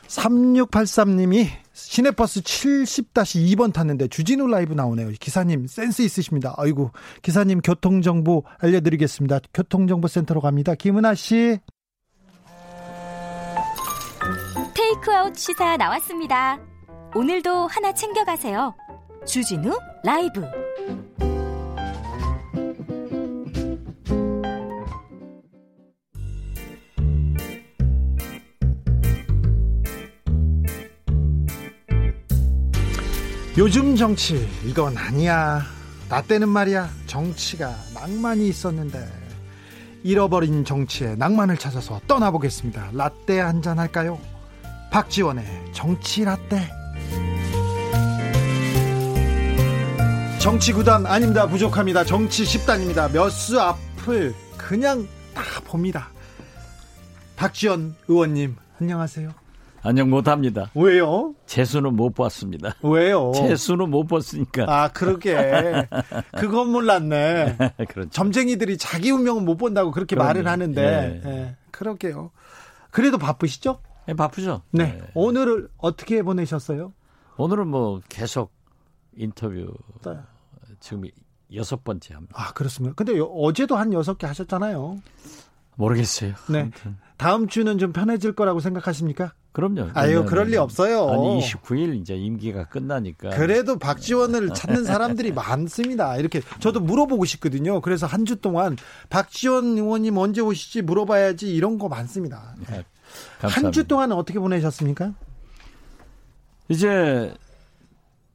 3683님이 시내버스 70-2번 탔는데 주진우 라이브 나오네요. 기사님 센스 있으십니다. 아이고 기사님 교통정보 알려드리겠습니다. 교통정보센터로 갑니다. 김은아 씨. 테이크아웃 시사 나왔습니다. 오늘도 하나 챙겨가세요. 주진우 라이브. 요즘 정치 이건 아니야. 나 때는 말이야 정치가 낭만이 있었는데 잃어버린 정치의 낭만을 찾아서 떠나보겠습니다. 라떼 한 잔 할까요? 박지원의 정치 라떼. 정치 구단 아닙니다. 부족합니다. 정치 10단입니다. 몇 수 앞을 그냥 다 봅니다. 박지원 의원님 안녕하세요. 안녕 못합니다. 왜요? 재수는 못 봤습니다. 왜요? 재수는 못 봤으니까. 아, 그러게. 그건 몰랐네. 그렇죠. 점쟁이들이 자기 운명은 못 본다고 그렇게 그럼요. 말을 하는데. 예. 예. 그러게요. 그래도 바쁘시죠? 네, 바쁘죠. 네. 네. 오늘을 어떻게 보내셨어요? 오늘은 뭐 계속 인터뷰 네. 지금 여섯 번째 합니다. 아, 그렇습니까? 근데 어제도 한 여섯 개 하셨잖아요. 모르겠어요. 네. 아무튼. 다음 주는 좀 편해질 거라고 생각하십니까? 그럼요. 아유, 그럴 리 없어요. 아니, 29일 이제 임기가 끝나니까. 그래도 박지원을 찾는 사람들이 많습니다. 이렇게 저도 물어보고 싶거든요. 그래서 한 주 동안 박지원 의원님 언제 오시지 물어봐야지 이런 거 많습니다. 네. 한 주 동안 어떻게 보내셨습니까? 이제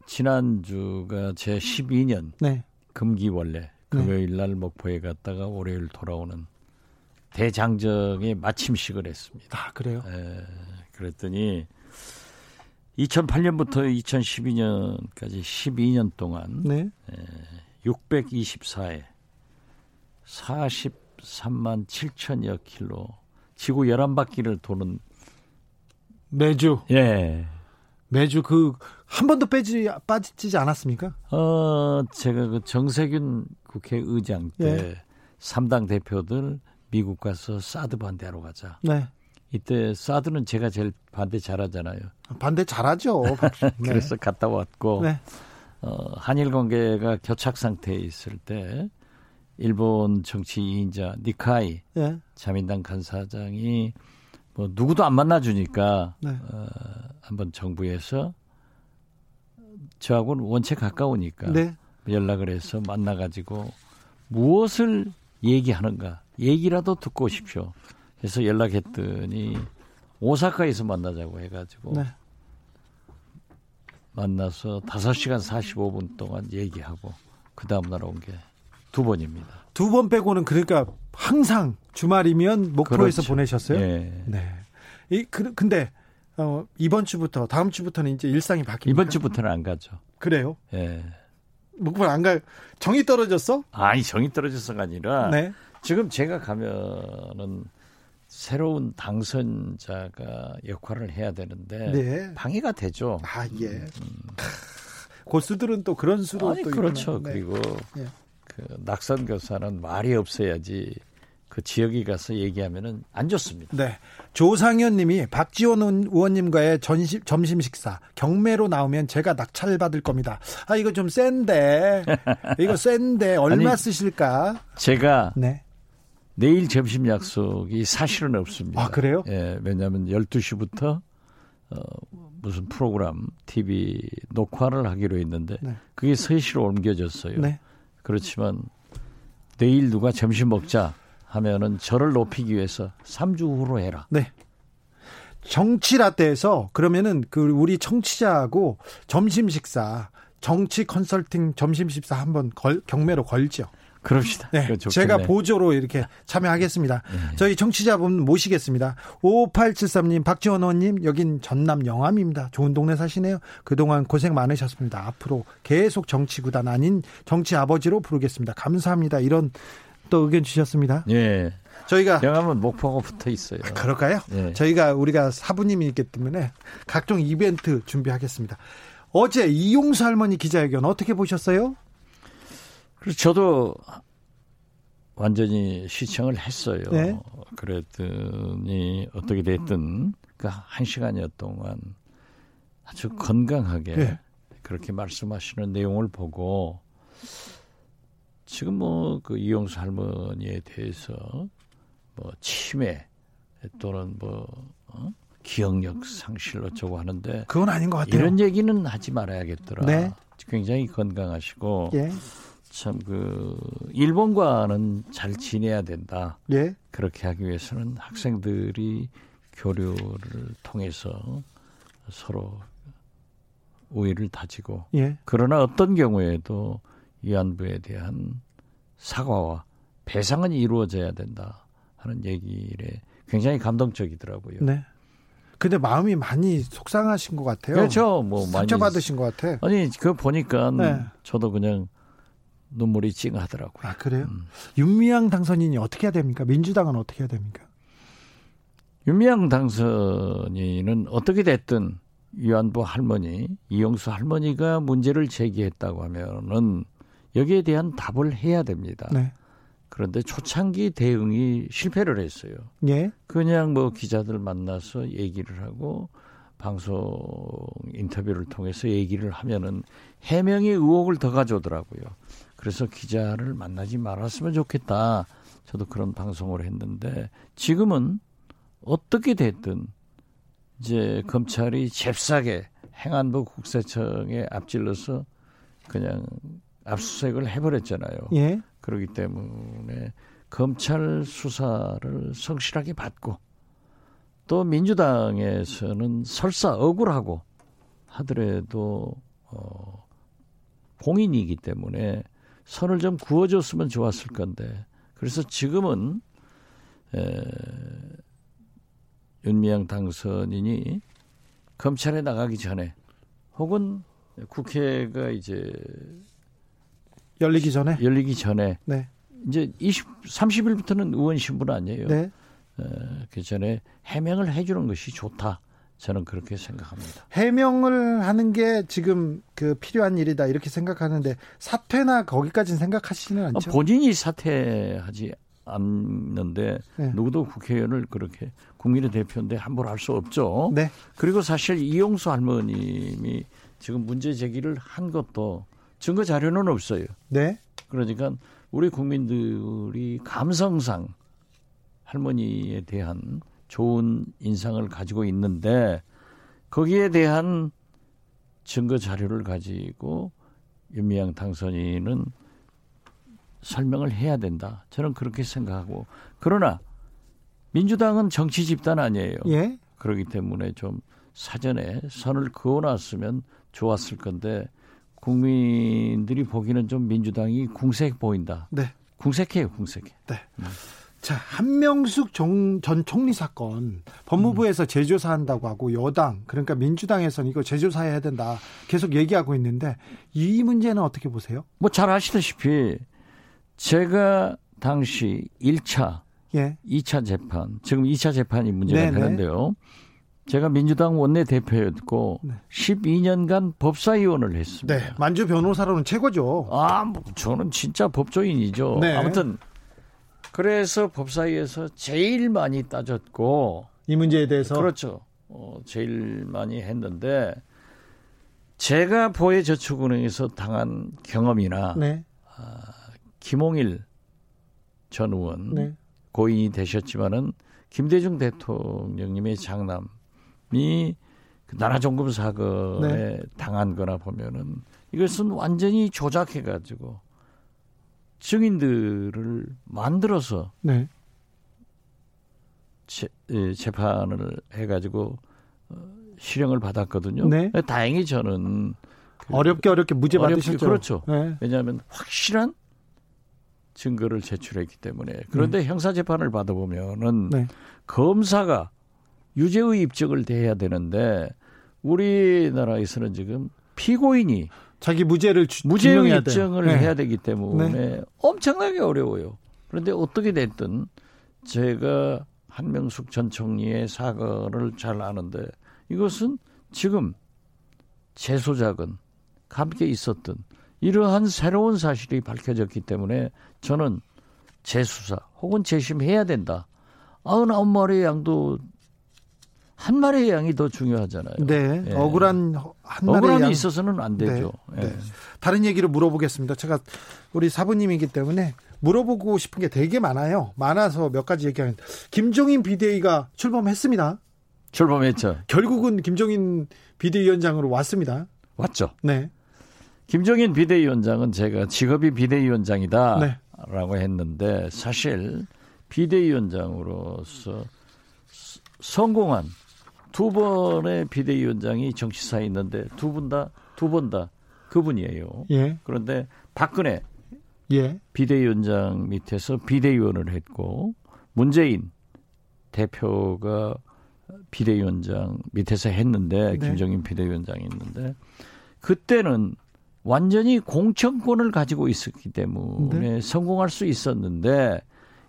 지난주가 제 12년 네. 금기원래 네. 금요일 날 목포에 갔다가 월요일 돌아오는 대장정의 마침식을 했습니다. 아, 그래요? 에, 그랬더니 2008년부터 2012년까지 12년 동안 네. 에, 624회 43만 7천여 킬로 지구 11바퀴를 도는 매주 예. 매주 그 한 번도 빼지 빠지지 않았습니까? 어, 제가 그 정세균 국회의장 때 예. 3당 대표들 미국 가서 사드 반대하러 가자. 네. 이때 사드는 제가 제일 반대 잘하잖아요. 반대 잘하죠. 네. 그래서 갔다 왔고 네. 어, 한일 관계가 교착 상태에 있을 때 일본 정치 인자 니카이 네. 자민당 간사장이 뭐 누구도 안 만나주니까 네. 어, 한번 정부에서 저하고는 원체 가까우니까 네. 연락을 해서 만나가지고 무엇을 얘기하는가 얘기라도 듣고 오십시오. 그래서 연락했더니 오사카에서 만나자고 해가지고 네. 만나서 5시간 45분 동안 얘기하고 그 다음날 온 게 두 번입니다. 두 번 빼고는 그러니까 항상 주말이면 목포에서 그렇죠. 보내셨어요? 네. 네. 이 그, 근데 어, 이번 주부터 다음 주부터는 이제 일상이 바뀝니다. 이번 주부터는 안 가죠. 그래요? 예. 목포 안 갈. 정이 떨어졌어? 아니 정이 떨어졌어가 아니라 네. 지금 제가 가면은 새로운 당선자가 역할을 해야 되는데 네. 방해가 되죠. 아 예. 음. 고수들은 또 그런 수로 아니, 또 그렇죠. 네. 그리고 예. 그 낙선 교사는 말이 없어야지 그 지역에 가서 얘기하면은 안 좋습니다. 네. 조상현 님이 박지원 의원님과의 전시, 점심 식사 경매로 나오면 제가 낙찰 받을 겁니다. 아, 이거 좀 센데. 이거 센데 얼마 아니, 쓰실까? 제가 네. 내일 점심 약속이 사실은 없습니다. 아, 그래요? 예, 왜냐하면 12시부터 어, 무슨 프로그램, TV 녹화를 하기로 했는데 네. 그게 3시로 옮겨졌어요. 네. 그렇지만 내일 누가 점심 먹자 하면은 저를 높이기 위해서 3주 후로 해라. 네. 정치 라떼에서 그러면은 그 우리 청취자하고 점심 식사 정치 컨설팅 점심 식사 한번 걸, 경매로 걸죠. 그럽시다. 네, 제가 보조로 이렇게 참여하겠습니다. 네. 저희 청취자분 모시겠습니다. 5873님, 박지원 의원님, 여긴 전남 영암입니다. 좋은 동네 사시네요. 그동안 고생 많으셨습니다. 앞으로 계속 정치구단 아닌 정치 아버지로 부르겠습니다. 감사합니다. 이런 또 의견 주셨습니다. 예. 저희가 영암은 목포가 붙어 있어요. 아, 그럴까요? 예. 저희가 우리가 사부님이기 때문에 각종 이벤트 준비하겠습니다. 어제 이용수 할머니 기자회견 어떻게 보셨어요? 그래서 저도 완전히 시청을 했어요. 네. 그랬더니 어떻게 됐든 그한 시간여 동안 아주 건강하게 네. 그렇게 말씀하시는 내용을 보고 지금 뭐 그 이용수 할머니에 대해서 뭐 치매 또는 뭐 어? 기억력 상실 어쩌고 하는데 그건 아닌 것 같아요. 이런 얘기는 하지 말아야겠더라. 네. 굉장히 건강하시고 예. 참 그 일본과는 잘 지내야 된다. 예. 그렇게 하기 위해서는 학생들이 교류를 통해서 서로 우위를 다지고 예. 그러나 어떤 경우에도 위안부에 대한 사과와 배상은 이루어져야 된다 하는 얘기에 굉장히 감동적이더라고요. 네. 근데 마음이 많이 속상하신 것 같아요. 그렇죠. 뭐 상처 받으신 것 같아. 아니 그 보니까 네. 저도 그냥 눈물이 찡하더라고요. 아 그래요? 음. 윤미향 당선인이 어떻게 해야 됩니까? 민주당은 어떻게 해야 됩니까? 윤미향 당선인은 어떻게 됐든 위안부 할머니, 이용수 할머니가 문제를 제기했다고 하면은 여기에 대한 답을 해야 됩니다. 네. 그런데 초창기 대응이 실패를 했어요. 예. 그냥 뭐 기자들 만나서 얘기를 하고 방송 인터뷰를 통해서 얘기를 하면은 해명의 의혹을 더 가져오더라고요. 그래서 기자를 만나지 말았으면 좋겠다. 저도 그런 방송을 했는데 지금은 어떻게 됐든 이제 검찰이 잽싸게 행안부 국세청에 앞질러서 그냥 압수수색을 해버렸잖아요. 예. 그렇기 때문에 검찰 수사를 성실하게 받고 또 민주당에서는 설사 억울하고 하더라도 어, 공인이기 때문에 선을 좀 구워줬으면 좋았을 건데 그래서 지금은 에, 윤미향 당선인이 검찰에 나가기 전에 혹은 국회가 이제 열리기 전에 열리기 전에 네. 이제 20 30일부터는 의원 신분 아니에요. 네. 에, 그 전에 해명을 해주는 것이 좋다. 저는 그렇게 생각합니다. 해명을 하는 게 지금 그 필요한 일이다 이렇게 생각하는데 사퇴나 거기까지는 생각하시는 않죠? 본인이 사퇴하지 않는데 네. 누구도 국회의원을 그렇게 국민의 대표인데 함부로 할 수 없죠. 네. 그리고 사실 이용수 할머님이 지금 문제 제기를 한 것도 증거 자료는 없어요. 네. 그러니까 우리 국민들이 감성상 할머니에 대한 좋은 인상을 가지고 있는데 거기에 대한 증거 자료를 가지고 윤미향 당선인은 설명을 해야 된다. 저는 그렇게 생각하고 그러나 민주당은 정치 집단 아니에요. 예? 그렇기 때문에 좀 사전에 선을 그어놨으면 좋았을 건데 국민들이 보기는 좀 민주당이 궁색 보인다. 네. 궁색해요, 궁색해. 네. 음. 자, 한명숙 전 총리 사건 법무부에서 재조사한다고 하고 여당 그러니까 민주당에서는 이거 재조사해야 된다 계속 얘기하고 있는데 이 문제는 어떻게 보세요? 뭐 잘 아시다시피 제가 당시 1차, 예. 2차 재판, 지금 2차 재판이 문제가 네네. 되는데요. 제가 민주당 원내 대표였고 네. 12년간 법사위원을 했습니다. 네, 만주 변호사로는 최고죠. 아, 뭐 저는 진짜 법조인이죠. 네. 아무튼 그래서 법사위에서 제일 많이 따졌고 이 문제에 대해서 그렇죠. 어, 제일 많이 했는데 제가 보혜저축은행에서 당한 경험이나 네. 아, 김홍일 전 의원 네. 고인이 되셨지만은 김대중 대통령님의 장남이 그 나라종금 사건에 네. 당한 거나 보면은 이것은 완전히 조작해가지고 증인들을 만들어서 네. 재, 재판을 해가지고 어, 실형을 받았거든요. 네. 다행히 저는 그 어렵게 어렵게 무죄 받으셨죠. 그렇죠. 네. 왜냐하면 확실한 증거를 제출했기 때문에 그런데 네. 형사 재판을 받아보면은 네. 검사가 유죄의 입증을 대해야 되는데 우리나라에서는 지금 피고인이 자기 무죄를 무죄의 입증을 네. 해야 되기 때문에 네. 엄청나게 어려워요. 그런데 어떻게 됐든 제가 한명숙 전 총리의 사과를 잘 아는데 이것은 지금 재소작은 함께 있었던 이러한 새로운 사실이 밝혀졌기 때문에 저는 재수사 혹은 재심해야 된다. 아흔아홉 마리의 양도 한 마리의 양이 더 중요하잖아요. 네. 예. 억울한 한 마리의 양. 있어서는 안 되죠. 네. 네. 다른 얘기를 물어보겠습니다. 제가 우리 사부님이기 때문에 물어보고 싶은 게 되게 많아요. 많아서 몇 가지 얘기하는. 김종인 비대위가 출범했습니다. 출범했죠. 결국은 김종인 비대위원장으로 왔습니다. 왔죠. 네. 김종인 비대위원장은 제가 직업이 비대위원장이다. 네. 라고 했는데 사실 비대위원장으로서 성공한 두 번의 비대위원장이 정치사에 있는데 두 분 다 두 번 다 그분이에요. 예. 그런데 박근혜 예. 비대위원장 밑에서 비대위원을 했고 문재인 대표가 비대위원장 밑에서 했는데 네. 김정인 비대위원장이 있는데 그때는 완전히 공천권을 가지고 있었기 때문에 네. 성공할 수 있었는데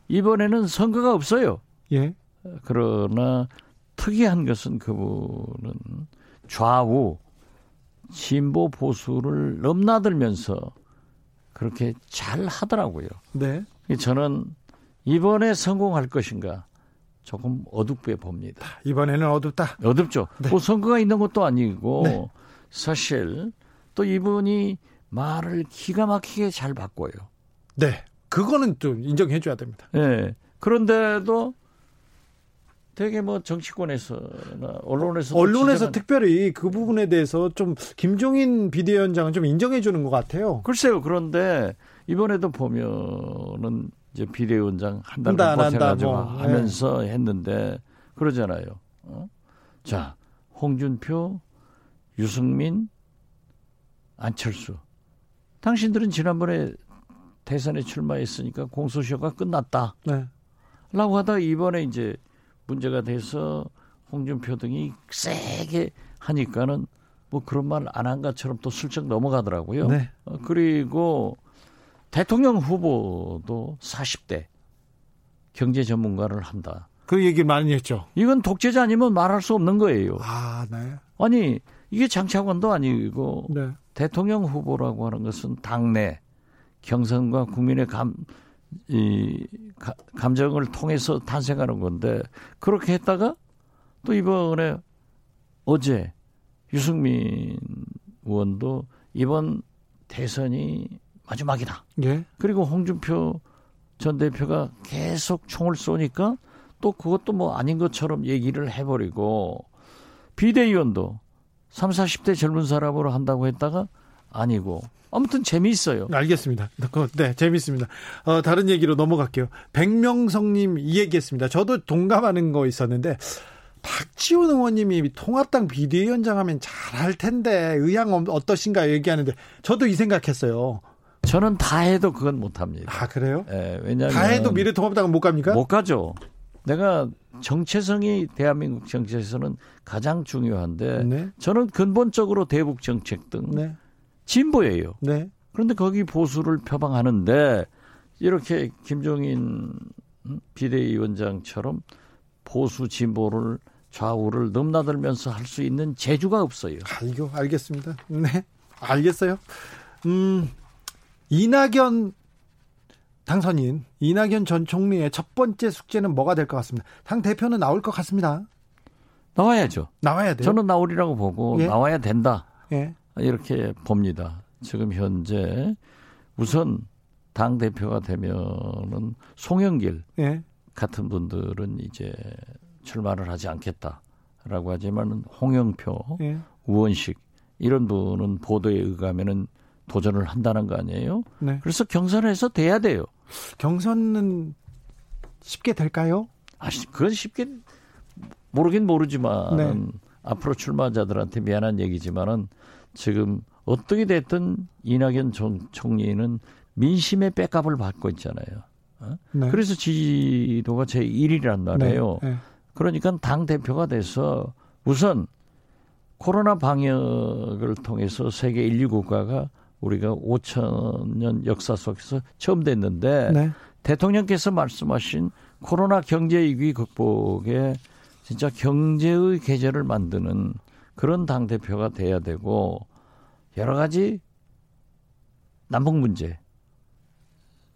이번에는 선거가 없어요. 예. 그러나 특이한 것은 그분은 좌우 진보 보수를 넘나들면서 그렇게 잘 하더라고요. 네. 저는 이번에 성공할 것인가 조금 어둡게 봅니다. 이번에는 어둡다. 어둡죠. 네. 뭐 선거가 있는 것도 아니고 네. 사실 또 이분이 말을 기가 막히게 잘 바꿔요. 네. 그거는 좀 인정해 줘야 됩니다. 네. 그런데도 되게 뭐 정치권에서나 언론에서 언론에서 지적한... 특별히 그 부분에 대해서 좀 김종인 비대위원장은 좀 인정해 주는 것 같아요. 글쎄요. 그런데 이번에도 보면은 이제 비대위원장 한 달 버텨가지고 뭐. 네. 하면서 네. 했는데 그러잖아요. 어? 자 홍준표, 유승민, 안철수. 당신들은 지난번에 대선에 출마했으니까 공소시효가 끝났다. 네. 라고 하다 이번에 이제 문제가 돼서 홍준표 등이 세게 하니까는 뭐 그런 말 안 한 것처럼 또 슬쩍 넘어가더라고요. 네. 어, 그리고 대통령 후보도 40대 경제 전문가를 한다. 그 얘기 많이 했죠. 이건 독재자 아니면 말할 수 없는 거예요. 아, 네. 아니, 이게 장차관도 아니고 네. 대통령 후보라고 하는 것은 당내 경선과 국민의 감, 이 가, 감정을 통해서 탄생하는 건데 그렇게 했다가 또 이번에 어제 유승민 의원도 이번 대선이 마지막이다. 예. 그리고 홍준표 전 대표가 계속 총을 쏘니까 또 그것도 뭐 아닌 것처럼 얘기를 해버리고 비대위원도 3, 40대 젊은 사람으로 한다고 했다가 아니고 아무튼 재미있어요. 알겠습니다. 네, 재미있습니다. 어, 다른 얘기로 넘어갈게요. 백명성님 이 얘기했습니다. 저도 동감하는 거 있었는데 박지원 의원님이 통합당 비대위원장 하면 잘할 텐데 의향 어떠신가 얘기하는데 저도 이 생각했어요. 저는 다 해도 그건 못 합니다. 아 그래요? 예, 왜냐하면 다 해도 미래통합당은 못 갑니까? 못 가죠. 내가 정체성이 대한민국 정치에서는 가장 중요한데 네. 저는 근본적으로 대북 정책 등 네. 진보예요. 네. 그런데 거기 보수를 표방하는데 이렇게 김종인 비대위원장처럼 보수 진보를 좌우를 넘나들면서 할 수 있는 재주가 없어요. 알고 알겠습니다. 네, 알겠어요. 음, 이낙연 당선인 이낙연 전 총리의 첫 번째 숙제는 뭐가 될 것 같습니다. 당 대표는 나올 것 같습니다. 나와야죠. 나와야 돼요. 저는 나오리라고 보고 예? 나와야 된다. 예. 이렇게 봅니다. 지금 현재 우선 당 대표가 되면은 송영길 예. 같은 분들은 이제 출마를 하지 않겠다라고 하지만은 홍영표, 예. 우원식 이런 분은 보도에 의하면은 도전을 한다는 거 아니에요? 네. 그래서 경선을 해서 돼야 돼요. 경선은 쉽게 될까요? 아, 그건 쉽게 모르긴 모르지만 네. 앞으로 출마자들한테 미안한 얘기지만은 지금 어떻게 됐든 이낙연 총리는 민심의 백업을 받고 있잖아요. 어? 네. 그래서 지지도가 제 1위란 말이에요. 네. 네. 그러니까 당 대표가 돼서 우선 코로나 방역을 통해서 세계 1, 2 국가가 우리가 5천 년 역사 속에서 처음 됐는데 네. 대통령께서 말씀하신 코로나 경제 위기 극복에 진짜 경제의 계절을 만드는 그런 당 대표가 돼야 되고 여러 가지 남북 문제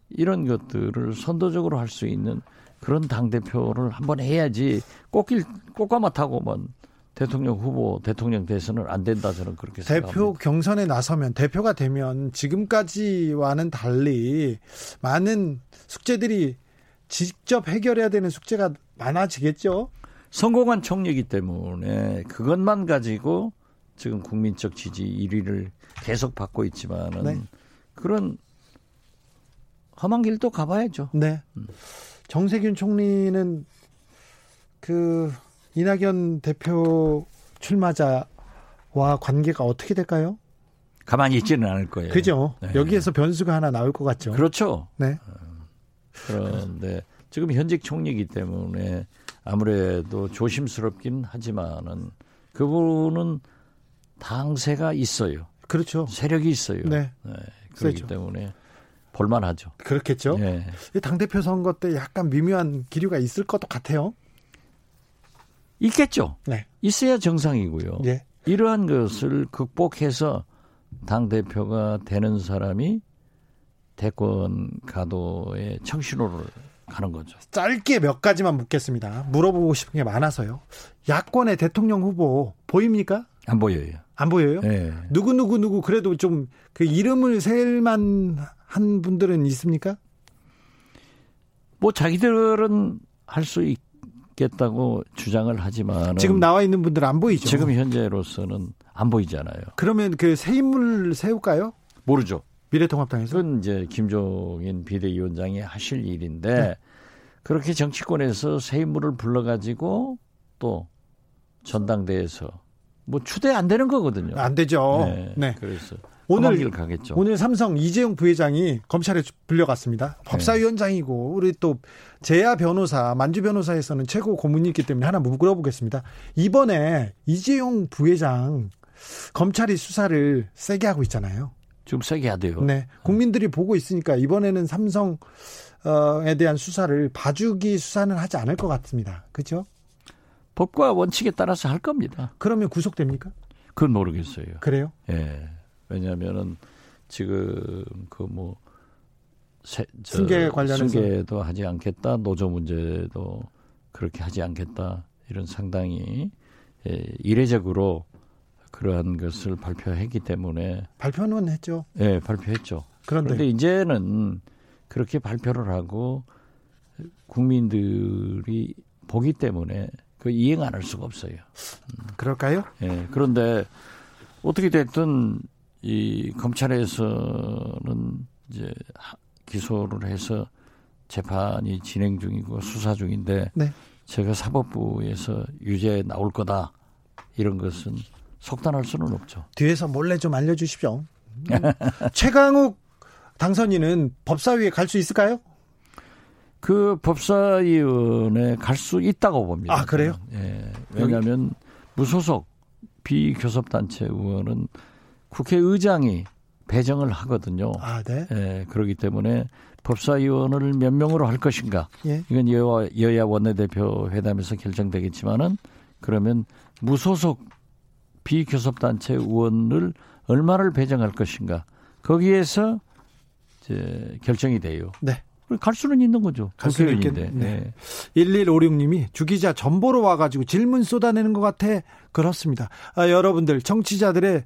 이런 것들을 선도적으로 할 수 있는 그런 당 대표를 한번 해야지 꽃길 꽃가마 타고만 대통령 후보, 대통령 대선은 안 된다 저는 그렇게 대표 생각합니다. 경선에 나서면 대표가 되면 지금까지와는 달리 많은 숙제들이 직접 해결해야 되는 숙제가 많아지겠죠. 성공한 총리이기 때문에 그것만 가지고 지금 국민적 지지 1위를 계속 받고 있지만은 네. 그런 험한 길도 가봐야죠. 네. 음. 정세균 총리는 그 이낙연 대표 출마자와 관계가 어떻게 될까요? 가만히 있지는 않을 거예요. 그죠. 네. 여기에서 변수가 하나 나올 것 같죠. 그렇죠. 네. 어, 그런데 지금 현직 총리이기 때문에 아무래도 조심스럽긴 하지만은 그분은 당세가 있어요. 그렇죠. 세력이 있어요. 네. 네. 그렇기 세죠. 때문에 볼만하죠. 그렇겠죠. 네. 당 대표 선거 때 약간 미묘한 기류가 있을 것도 같아요. 있겠죠. 네. 있어야 정상이고요. 네. 이러한 것을 극복해서 당 대표가 되는 사람이 대권 가도의 청신호를 가는 거죠. 짧게 몇 가지만 묻겠습니다. 물어보고 싶은 게 많아서요. 야권의 대통령 후보 보입니까? 안 보여요. 안 보여요? 네. 누구 누구 누구 그래도 좀 그 이름을 셀만 한 분들은 있습니까? 뭐 자기들은 할 수 있겠다고 주장을 하지만 지금 나와 있는 분들은 안 보이죠. 지금 현재로서는 안 보이잖아요. 그러면 그 새 인물 세울까요? 모르죠. 미래통합당에서? 그건 이제 김종인 비대위원장이 하실 일인데 네. 그렇게 정치권에서 새 인물을 불러가지고 또 전당대에서 뭐 추대 안 되는 거거든요. 안 되죠. 네. 네. 그래서 오늘 가겠죠. 오늘 삼성 이재용 부회장이 검찰에 불려갔습니다. 법사위원장이고 우리 또 재야 변호사 만주 변호사에서는 최고 고문이기 때문에 하나 물어보겠습니다. 이번에 이재용 부회장 검찰이 수사를 세게 하고 있잖아요. 좀 세게 해야 돼요. 네. 국민들이 보고 있으니까 이번에는 삼성에 대한 수사를 봐주기 수사는 하지 않을 것 같습니다. 그렇죠? 법과 원칙에 따라서 할 겁니다. 그러면 구속됩니까? 그건 모르겠어요. 그래요? 예. 왜냐하면은 지금 그뭐 승계 관련해서 승계도 하지 않겠다 노조 문제도 그렇게 하지 않겠다 이런 상당히 예, 이례적으로 그러한 것을 발표했기 때문에 발표는 했죠. 예, 발표했죠. 그런데, 그런데 이제는 그렇게 발표를 하고 국민들이 보기 때문에 그 이행 안 할 수가 없어요. 음. 그럴까요? 예. 그런데 어떻게 됐든 이 검찰에서는 이제 기소를 해서 재판이 진행 중이고 수사 중인데 네. 제가 사법부에서 유죄 나올 거다 이런 것은 속단할 수는 없죠. 뒤에서 몰래 좀 알려주십시오. 음. 최강욱 당선인은 법사위에 갈 수 있을까요? 그 법사위원회 갈 수 있다고 봅니다. 아 그래요? 예. 왜냐하면 무소속 비교섭단체 의원은 국회의장이 배정을 하거든요. 아, 네. 예, 그렇기 때문에 법사위원을 몇 명으로 할 것인가. 예. 이건 여야, 여야 원내대표 회담에서 결정되겠지만은 그러면 무소속 비교섭단체 의원을 얼마를 배정할 것인가. 거기에서 이제 결정이 돼요. 네. 갈 수는 있는 거죠. 갈 수는 있겠네. 네. 1156님이 주기자 전보로 와가지고 질문 쏟아내는 것 같아. 그렇습니다. 아, 여러분들 정치자들의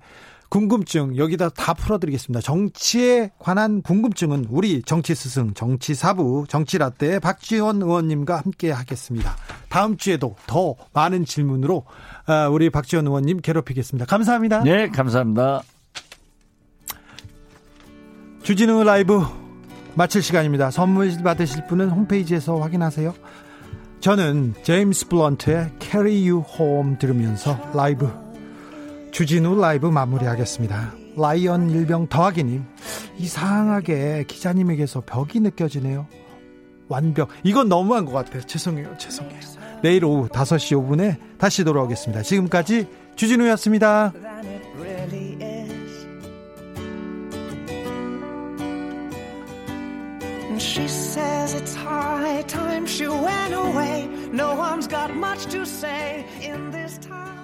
궁금증 여기다 다 풀어드리겠습니다. 정치에 관한 궁금증은 우리 정치 스승 정치 사부 정치 라떼 박지원 의원님과 함께 하겠습니다. 다음 주에도 더 많은 질문으로 아, 우리 박지원 의원님 괴롭히겠습니다. 감사합니다. 네, 감사합니다. 주진우 라이브 마칠 시간입니다. 선물 받으실 분은 홈페이지에서 확인하세요. 저는 제임스 블런트의 Carry You Home 들으면서 라이브 주진우 라이브 마무리하겠습니다. 라이언 일병 더하기님 이상하게 기자님에게서 벽이 느껴지네요. 완벽 이건 너무한 것 같아요. 죄송해요. 죄송해요. 내일 오후 5시 5분에 다시 돌아오겠습니다. 지금까지 주진우였습니다. She says it's high time she went away. No one's got much to say in this town.